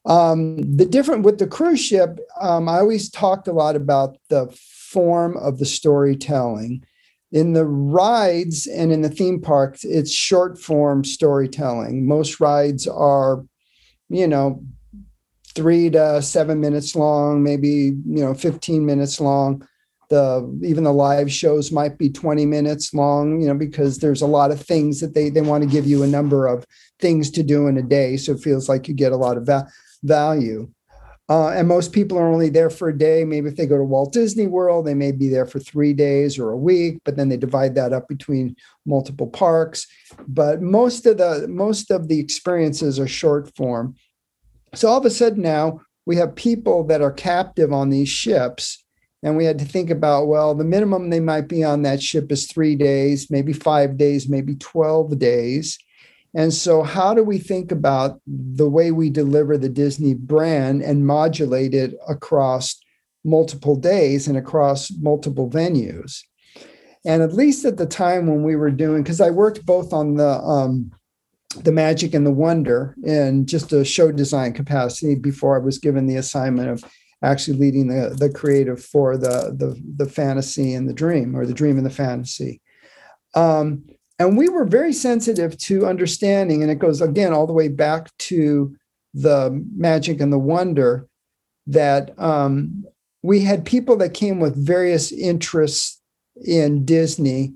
Um, the different with the cruise ship, um, I always talked a lot about the form of the storytelling. In the rides and in the theme parks, it's short form storytelling. Most rides are, you know, three to seven minutes long, maybe you know 15 minutes long. The even the live shows might be 20 minutes long, you know, because there's a lot of things that they they want to give you a number of things to do in a day, so it feels like you get a lot of va- value. Uh, and most people are only there for a day. Maybe if they go to Walt Disney World, they may be there for three days or a week, but then they divide that up between multiple parks. But most of the most of the experiences are short form So all of a sudden now we have people that are captive on these ships. And we had to think about, well, the minimum they might be on that ship is three days, maybe five days, maybe 12 days. And so, how do we think about the way we deliver the Disney brand and modulate it across multiple days and across multiple venues? And at least at the time when we were doing, because I worked both on the um, the magic and the wonder in just a show design capacity before I was given the assignment of actually leading the, the creative for the, the, the fantasy and the dream or the dream and the fantasy. Um, and we were very sensitive to understanding, and it goes again all the way back to the magic and the wonder that um, we had people that came with various interests in Disney,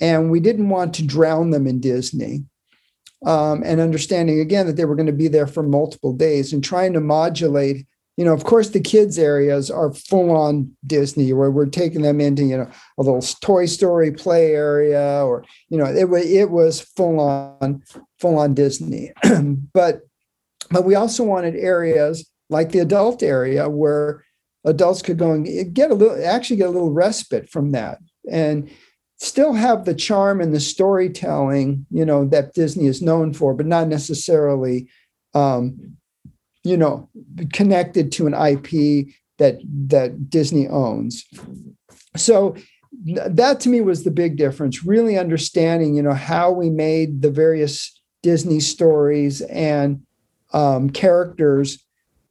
and we didn't want to drown them in Disney um, and understanding again that they were going to be there for multiple days and trying to modulate you know, of course, the kids' areas are full on Disney, where we're taking them into, you know, a little Toy Story play area, or you know, it was it was full on full on Disney. but but we also wanted areas like the adult area where adults could go and get a little, actually get a little respite from that, and still have the charm and the storytelling, you know, that Disney is known for, but not necessarily, um, you know, connected to an IP that that Disney owns. So that to me was the big difference. Really understanding, you know, how we made the various Disney stories and um, characters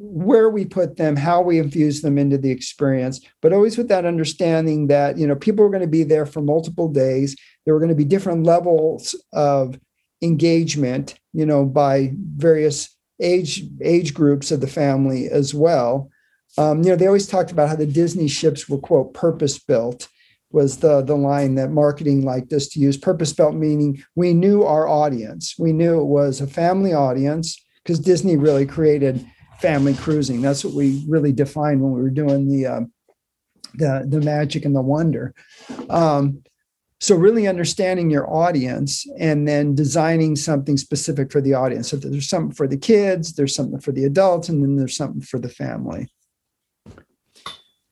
where we put them, how we infuse them into the experience, but always with that understanding that you know people are going to be there for multiple days. There were going to be different levels of engagement, you know, by various age age groups of the family as well. Um, you know, they always talked about how the Disney ships were quote purpose built was the the line that marketing liked us to use. Purpose built meaning we knew our audience. We knew it was a family audience because Disney really created family cruising. That's what we really defined when we were doing the uh, the the magic and the wonder. Um, so really understanding your audience and then designing something specific for the audience. So there's something for the kids, there's something for the adults, and then there's something for the family.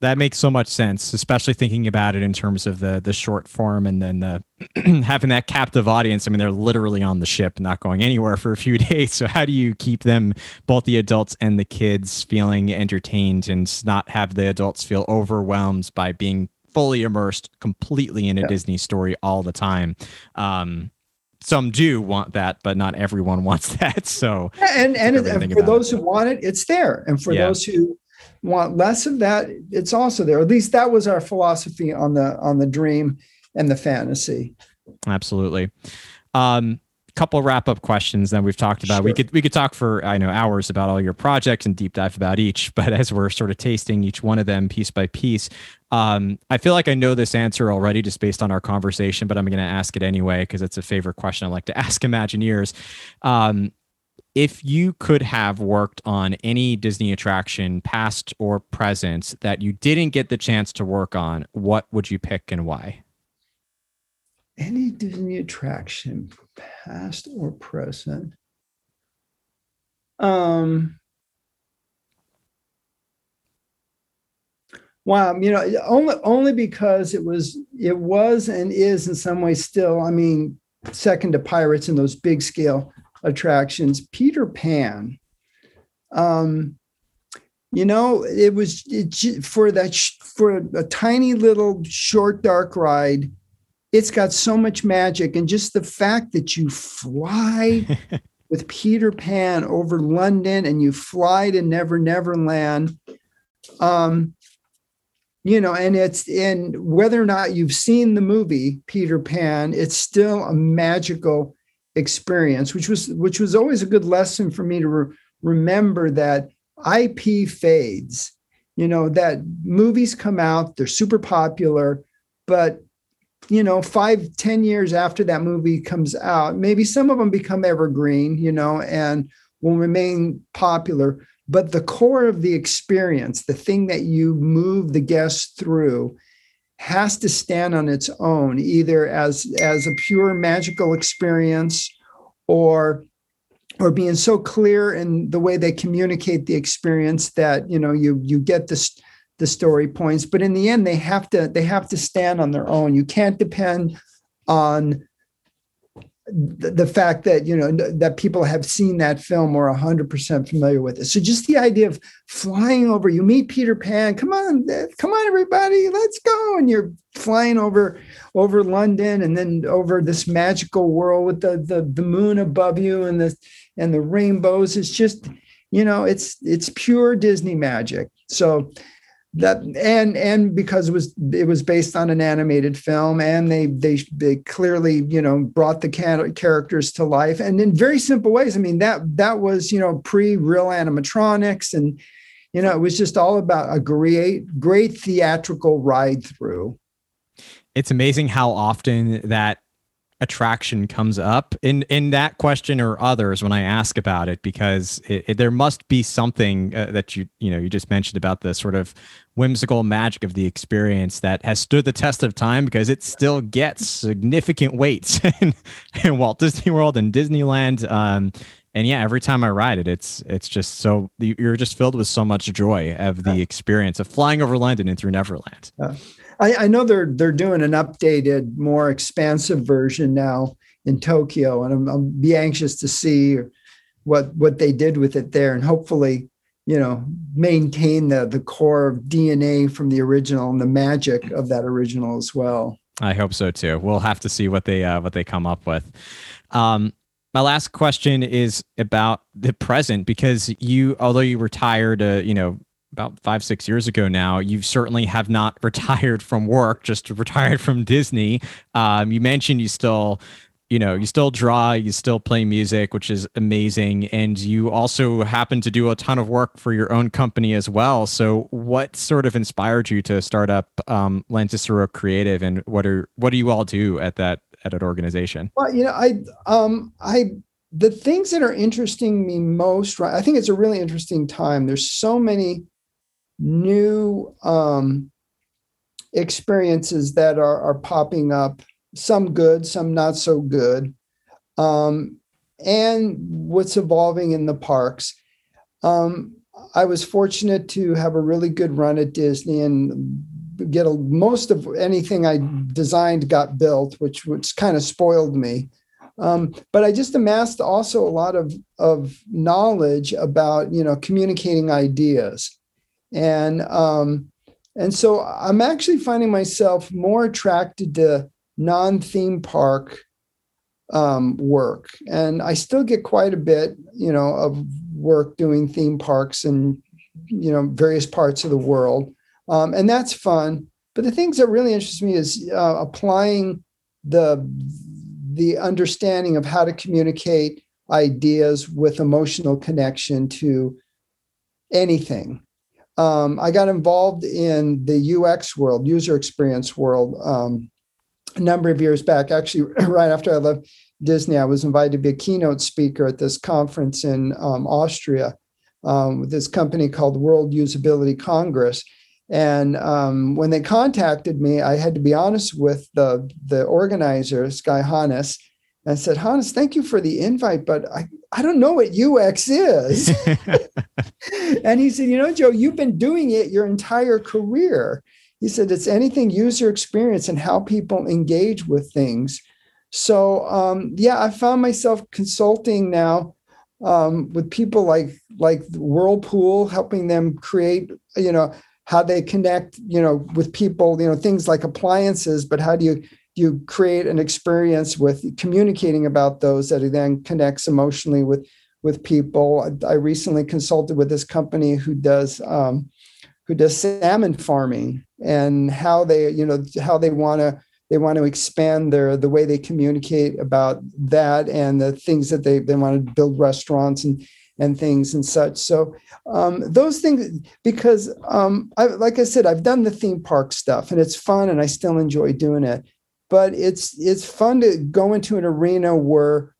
That makes so much sense, especially thinking about it in terms of the the short form and then the having that captive audience. I mean, they're literally on the ship, not going anywhere for a few days. So how do you keep them, both the adults and the kids, feeling entertained and not have the adults feel overwhelmed by being fully immersed completely in a yeah. Disney story all the time? Um, some do want that, but not everyone wants that. So, and and, and for those it. who want it, it's there, and for yeah. those who want less of that, it's also there. At least that was our philosophy on the on the dream and the fantasy. Absolutely. Um, couple wrap up questions that we've talked about. Sure. We could we could talk for I know hours about all your projects and deep dive about each, but as we're sort of tasting each one of them piece by piece, um, I feel like I know this answer already just based on our conversation, but I'm going to ask it anyway because it's a favorite question I like to ask Imagineers. Um, if you could have worked on any Disney attraction, past or present, that you didn't get the chance to work on, what would you pick and why? Any Disney attraction, past or present. Um, wow, you know, only only because it was it was and is in some ways still. I mean, second to Pirates in those big scale attractions. Peter Pan, um, you know, it was it, for that for a tiny little short dark ride. It's got so much magic, and just the fact that you fly with Peter Pan over London and you fly to Never Never Land. Um, you know, and it's in whether or not you've seen the movie Peter Pan, it's still a magical experience, which was which was always a good lesson for me to re- remember that IP fades. You know that movies come out, they're super popular, but you know, five, ten years after that movie comes out, maybe some of them become evergreen, you know, and will remain popular. But the core of the experience, the thing that you move the guests through, has to stand on its own, either as, as a pure magical experience or or being so clear in the way they communicate the experience that you know you you get this the story points. But in the end they have to they have to stand on their own. You can't depend on the, fact that you know that people have seen that film or 100% familiar with it. So just the idea of flying over you meet peter pan come on eh, come on everybody let's go and you're flying over over london and then over this magical world with the the, the moon above you and the and the rainbows. It's just you know it's it's pure disney magic. So that and and because it was it was based on an animated film and they they they clearly you know brought the characters to life and in very simple ways. I mean that that was you know pre real animatronics and you know it was just all about a great great theatrical ride through. It's amazing how often that attraction comes up in in that question or others when I ask about it because it, it, there must be something uh, that you you know you just mentioned about the sort of whimsical magic of the experience that has stood the test of time because it still gets significant weights in, in Walt Disney World and Disneyland. Um, and yeah, every time I ride it, it's it's just so you're just filled with so much joy of the experience of flying over London and through Neverland. I, I know they're they're doing an updated, more expansive version now in Tokyo, and I'm, I'll be anxious to see what what they did with it there, and hopefully, you know, maintain the the core of DNA from the original and the magic of that original as well. I hope so too. We'll have to see what they uh, what they come up with. Um, my last question is about the present because you, although you retired, uh, you know, about five six years ago now you certainly have not retired from work just retired from disney. Um, you mentioned you still you know you still draw you still play music which is amazing and you also happen to do a ton of work for your own company as well. So what sort of inspired you to start up um, creative and what are what do you all do at that at an organization? Well you know i um i the things that are interesting me most right i think it's a really interesting time. There's so many new um, experiences that are, are popping up, some good, some not so good, um, and what's evolving in the parks. Um, I was fortunate to have a really good run at Disney and get a, most of anything I designed got built, which which kind of spoiled me. Um, but I just amassed also a lot of of knowledge about you know communicating ideas and um, and so I'm actually finding myself more attracted to non-theme park um, work, and I still get quite a bit, you know, of work doing theme parks in you know various parts of the world, um, and that's fun. But the things that really interest me is uh, applying the the understanding of how to communicate ideas with emotional connection to anything um, I got involved in the UX world, user experience world, um, a number of years back. Actually, right after I left Disney, I was invited to be a keynote speaker at this conference in um, Austria um, with this company called World Usability Congress. And um, when they contacted me, I had to be honest with the the organizer, Guy Hannes, I said, Hannes, thank you for the invite, but I, I don't know what UX is. and he said, You know, Joe, you've been doing it your entire career. He said, It's anything user experience and how people engage with things. So, um, yeah, I found myself consulting now um, with people like like Whirlpool, helping them create, you know, how they connect, you know, with people, you know, things like appliances, but how do you you create an experience with communicating about those that then connects emotionally with with people. I, recently consulted with this company who does um, who does salmon farming and how they you know how they want to they want to expand their the way they communicate about that and the things that they they want to build restaurants and and things and such. So um, those things, because um, I, like I said, I've done the theme park stuff and it's fun and I still enjoy doing it but it's it's fun to go into an arena where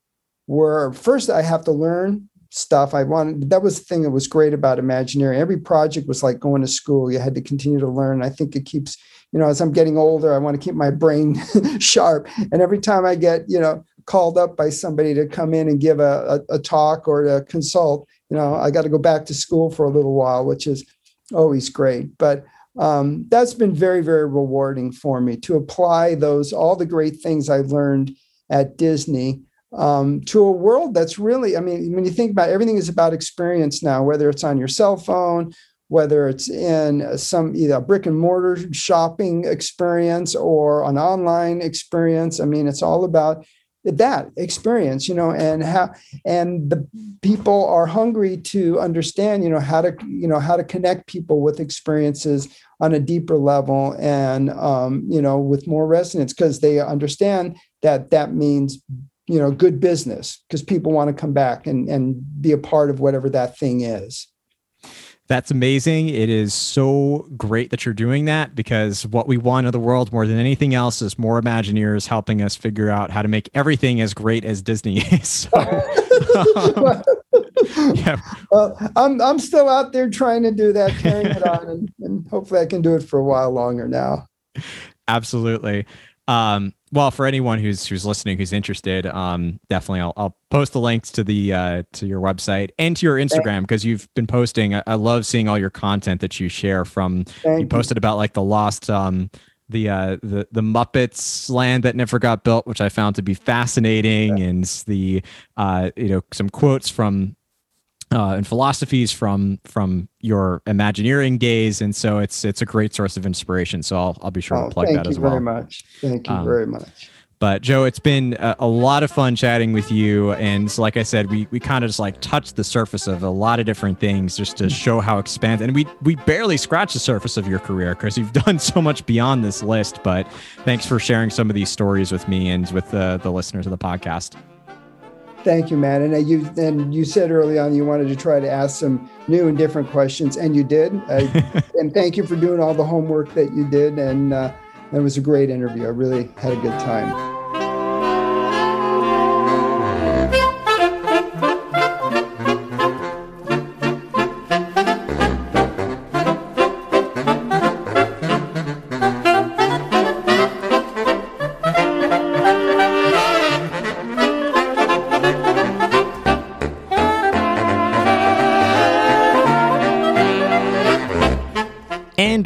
where first I have to learn stuff. I wanted that was the thing that was great about Imagineering. Every project was like going to school. You had to continue to learn. I think it keeps, you know, as I'm getting older, I want to keep my brain sharp. And every time I get, you know, called up by somebody to come in and give a, a, a talk or to consult, you know, I got to go back to school for a little while, which is always great. But um, that's been very, very rewarding for me to apply those all the great things I learned at Disney um, to a world that's really, I mean, when you think about it, everything is about experience now, whether it's on your cell phone, whether it's in some either brick and mortar shopping experience or an online experience. I mean, it's all about that experience, you know, and how and the people are hungry to understand, you know, how to, you know, how to connect people with experiences on a deeper level and um, you know, with more resonance because they understand that that means you know good business because people want to come back and and be a part of whatever that thing is that's amazing. It is so great that you're doing that because what we want in the world more than anything else is more Imagineers helping us figure out how to make everything as great as Disney is. so, um, yeah. Well, I'm I'm still out there trying to do that, carrying it on, and, and hopefully I can do it for a while longer now. Absolutely. Um, well, for anyone who's who's listening, who's interested, um, definitely I'll, I'll post the links to the uh, to your website and to your Instagram because you've been posting. I, I, love seeing all your content that you share. From Thank you posted you. about like the lost um, the uh, the the Muppets land that never got built, which I found to be fascinating, yeah. and the uh, you know some quotes from uh, and philosophies from from your Imagineering days, and so it's it's a great source of inspiration. So I'll I'll be sure oh, to plug that as well. Thank you very much. Thank you um, very much. But Joe, it's been a, a, lot of fun chatting with you, and so, like I said, we we kind of just like touched the surface of a lot of different things just to show how expanded. And we we barely scratched the surface of your career because you've done so much beyond this list. But thanks for sharing some of these stories with me and with the the listeners of the podcast. Thank you, man. And uh, you and you said early on you wanted to try to ask some new and different questions, and you did. and thank you for doing all the homework that you did. And uh, it was a great interview. I really had a good time.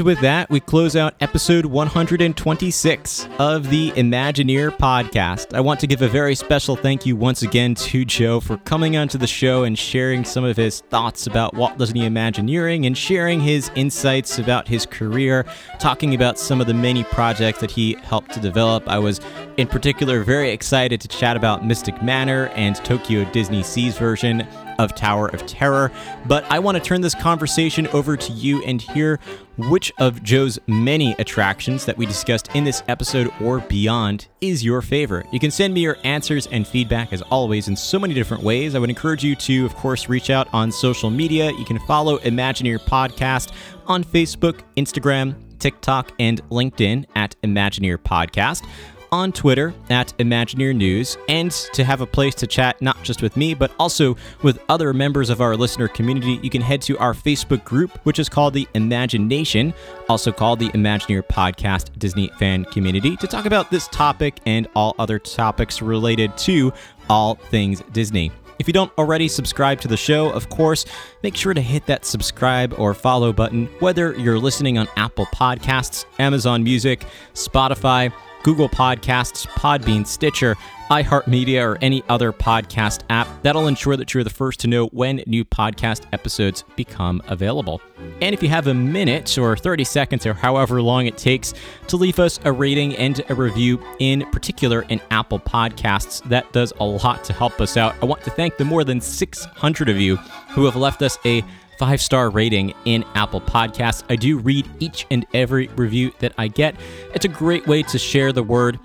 With that, we close out episode 126 of the Imagineer podcast. I want to give a very special thank you once again to Joe for coming onto the show and sharing some of his thoughts about Walt Disney Imagineering and sharing his insights about his career, talking about some of the many projects that he helped to develop. I was, in particular, very excited to chat about Mystic Manor and Tokyo DisneySea's version of Tower of Terror. But I want to turn this conversation over to you and hear which of Joe's many attractions that we discussed in this episode or beyond is your favorite. You can send me your answers and feedback as always in so many different ways. I would encourage you to, of course, reach out on social media. You can follow Imagineer Podcast on Facebook, Instagram, TikTok, and LinkedIn at Imagineer Podcast on Twitter at Imagineer News and to have a place to chat not just with me, but also with other members of our listener community, you can head to our Facebook group, which is called the Imagination, also called the Imagineer Podcast Disney Fan Community, to talk about this topic and all other topics related to all things Disney. If you don't already subscribe to the show, of course, make sure to hit that subscribe or follow button, whether you're listening on Apple Podcasts, Amazon Music, Spotify, Google Podcasts, Podbean, Stitcher, iHeartMedia, or any other podcast app. That'll ensure that you're the first to know when new podcast episodes become available. And if you have a minute or 30 seconds or however long it takes to leave us a rating and a review, in particular in Apple Podcasts, that does a lot to help us out. I want to thank the more than 600 of you who have left us a five star rating in Apple Podcasts. I do read each and every review that I get. It's a great way to share the word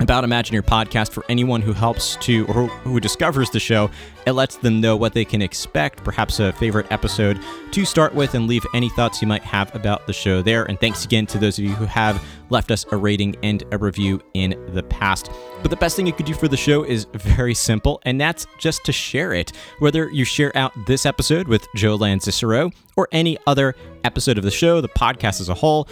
about Imagineer podcast for anyone who helps to or who discovers the show. It lets them know what they can expect, perhaps a favorite episode to start with, and leave any thoughts you might have about the show there. And thanks again to those of you who have left us a rating and a review in the past. But the best thing you could do for the show is very simple, and that's just to share it. Whether you share out this episode with Joe Lanzisero or any other episode of the show, the podcast as a whole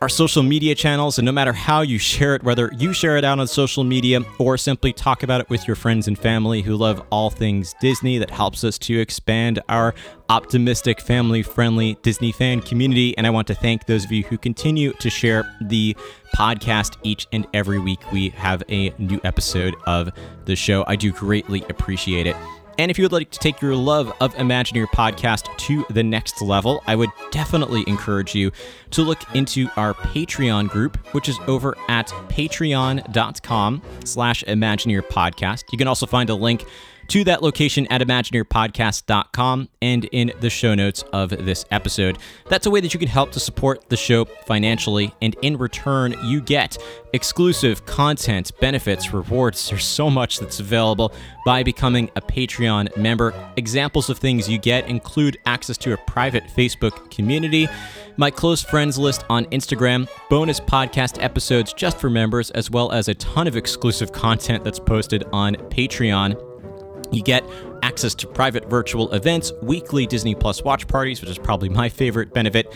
our social media channels, and no matter how you share it, whether you share it out on social media or simply talk about it with your friends and family who love all things Disney, that helps us to expand our optimistic, family friendly Disney fan community. And I want to thank those of you who continue to share the podcast each and every week. We have a new episode of the show. I do greatly appreciate it. And if you would like to take your love of Imagineer podcast to the next level, I would definitely encourage you to look into our Patreon group, which is over at patreon.com slash Imagineer podcast. You can also find a link to that location at ImagineerPodcast.com and in the show notes of this episode. That's a way that you can help to support the show financially, and in return, you get exclusive content, benefits, rewards. There's so much that's available by becoming a Patreon member. Examples of things you get include access to a private Facebook community my close friends list on Instagram, bonus podcast episodes just for members, as well as a ton of exclusive content that's posted on Patreon. You get access to private virtual events, weekly Disney Plus watch parties, which is probably my favorite benefit,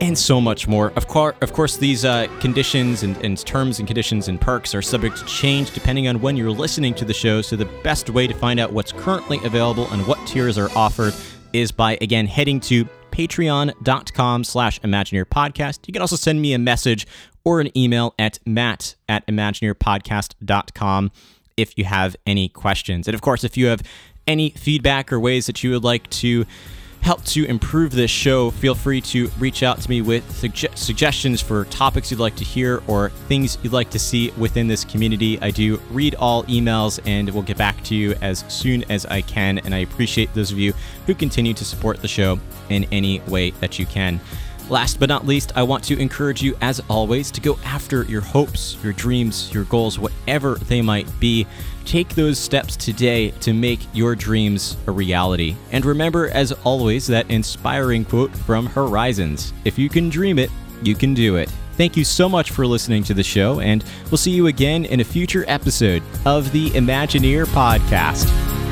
and so much more. Of course, of course, these uh, conditions and, and terms and conditions and perks are subject to change depending on when you're listening to the show. So the best way to find out what's currently available and what tiers are offered is by again heading to patreon.com slash imagineer podcast you can also send me a message or an email at matt at imagineerpodcast.com if you have any questions. And of course, if you have any feedback or ways that you would like to help to improve this show, feel free to reach out to me with suge- suggestions for topics you'd like to hear or things you'd like to see within this community. I do read all emails and we'll get back to you as soon as I can. And I appreciate those of you who continue to support the show in any way that you can. Last but not least, I want to encourage you, as always, to go after your hopes, your dreams, your goals, whatever they might be. Take those steps today to make your dreams a reality. And remember, as always, that inspiring quote from Horizons If you can dream it, you can do it. Thank you so much for listening to the show, and we'll see you again in a future episode of the Imagineer Podcast.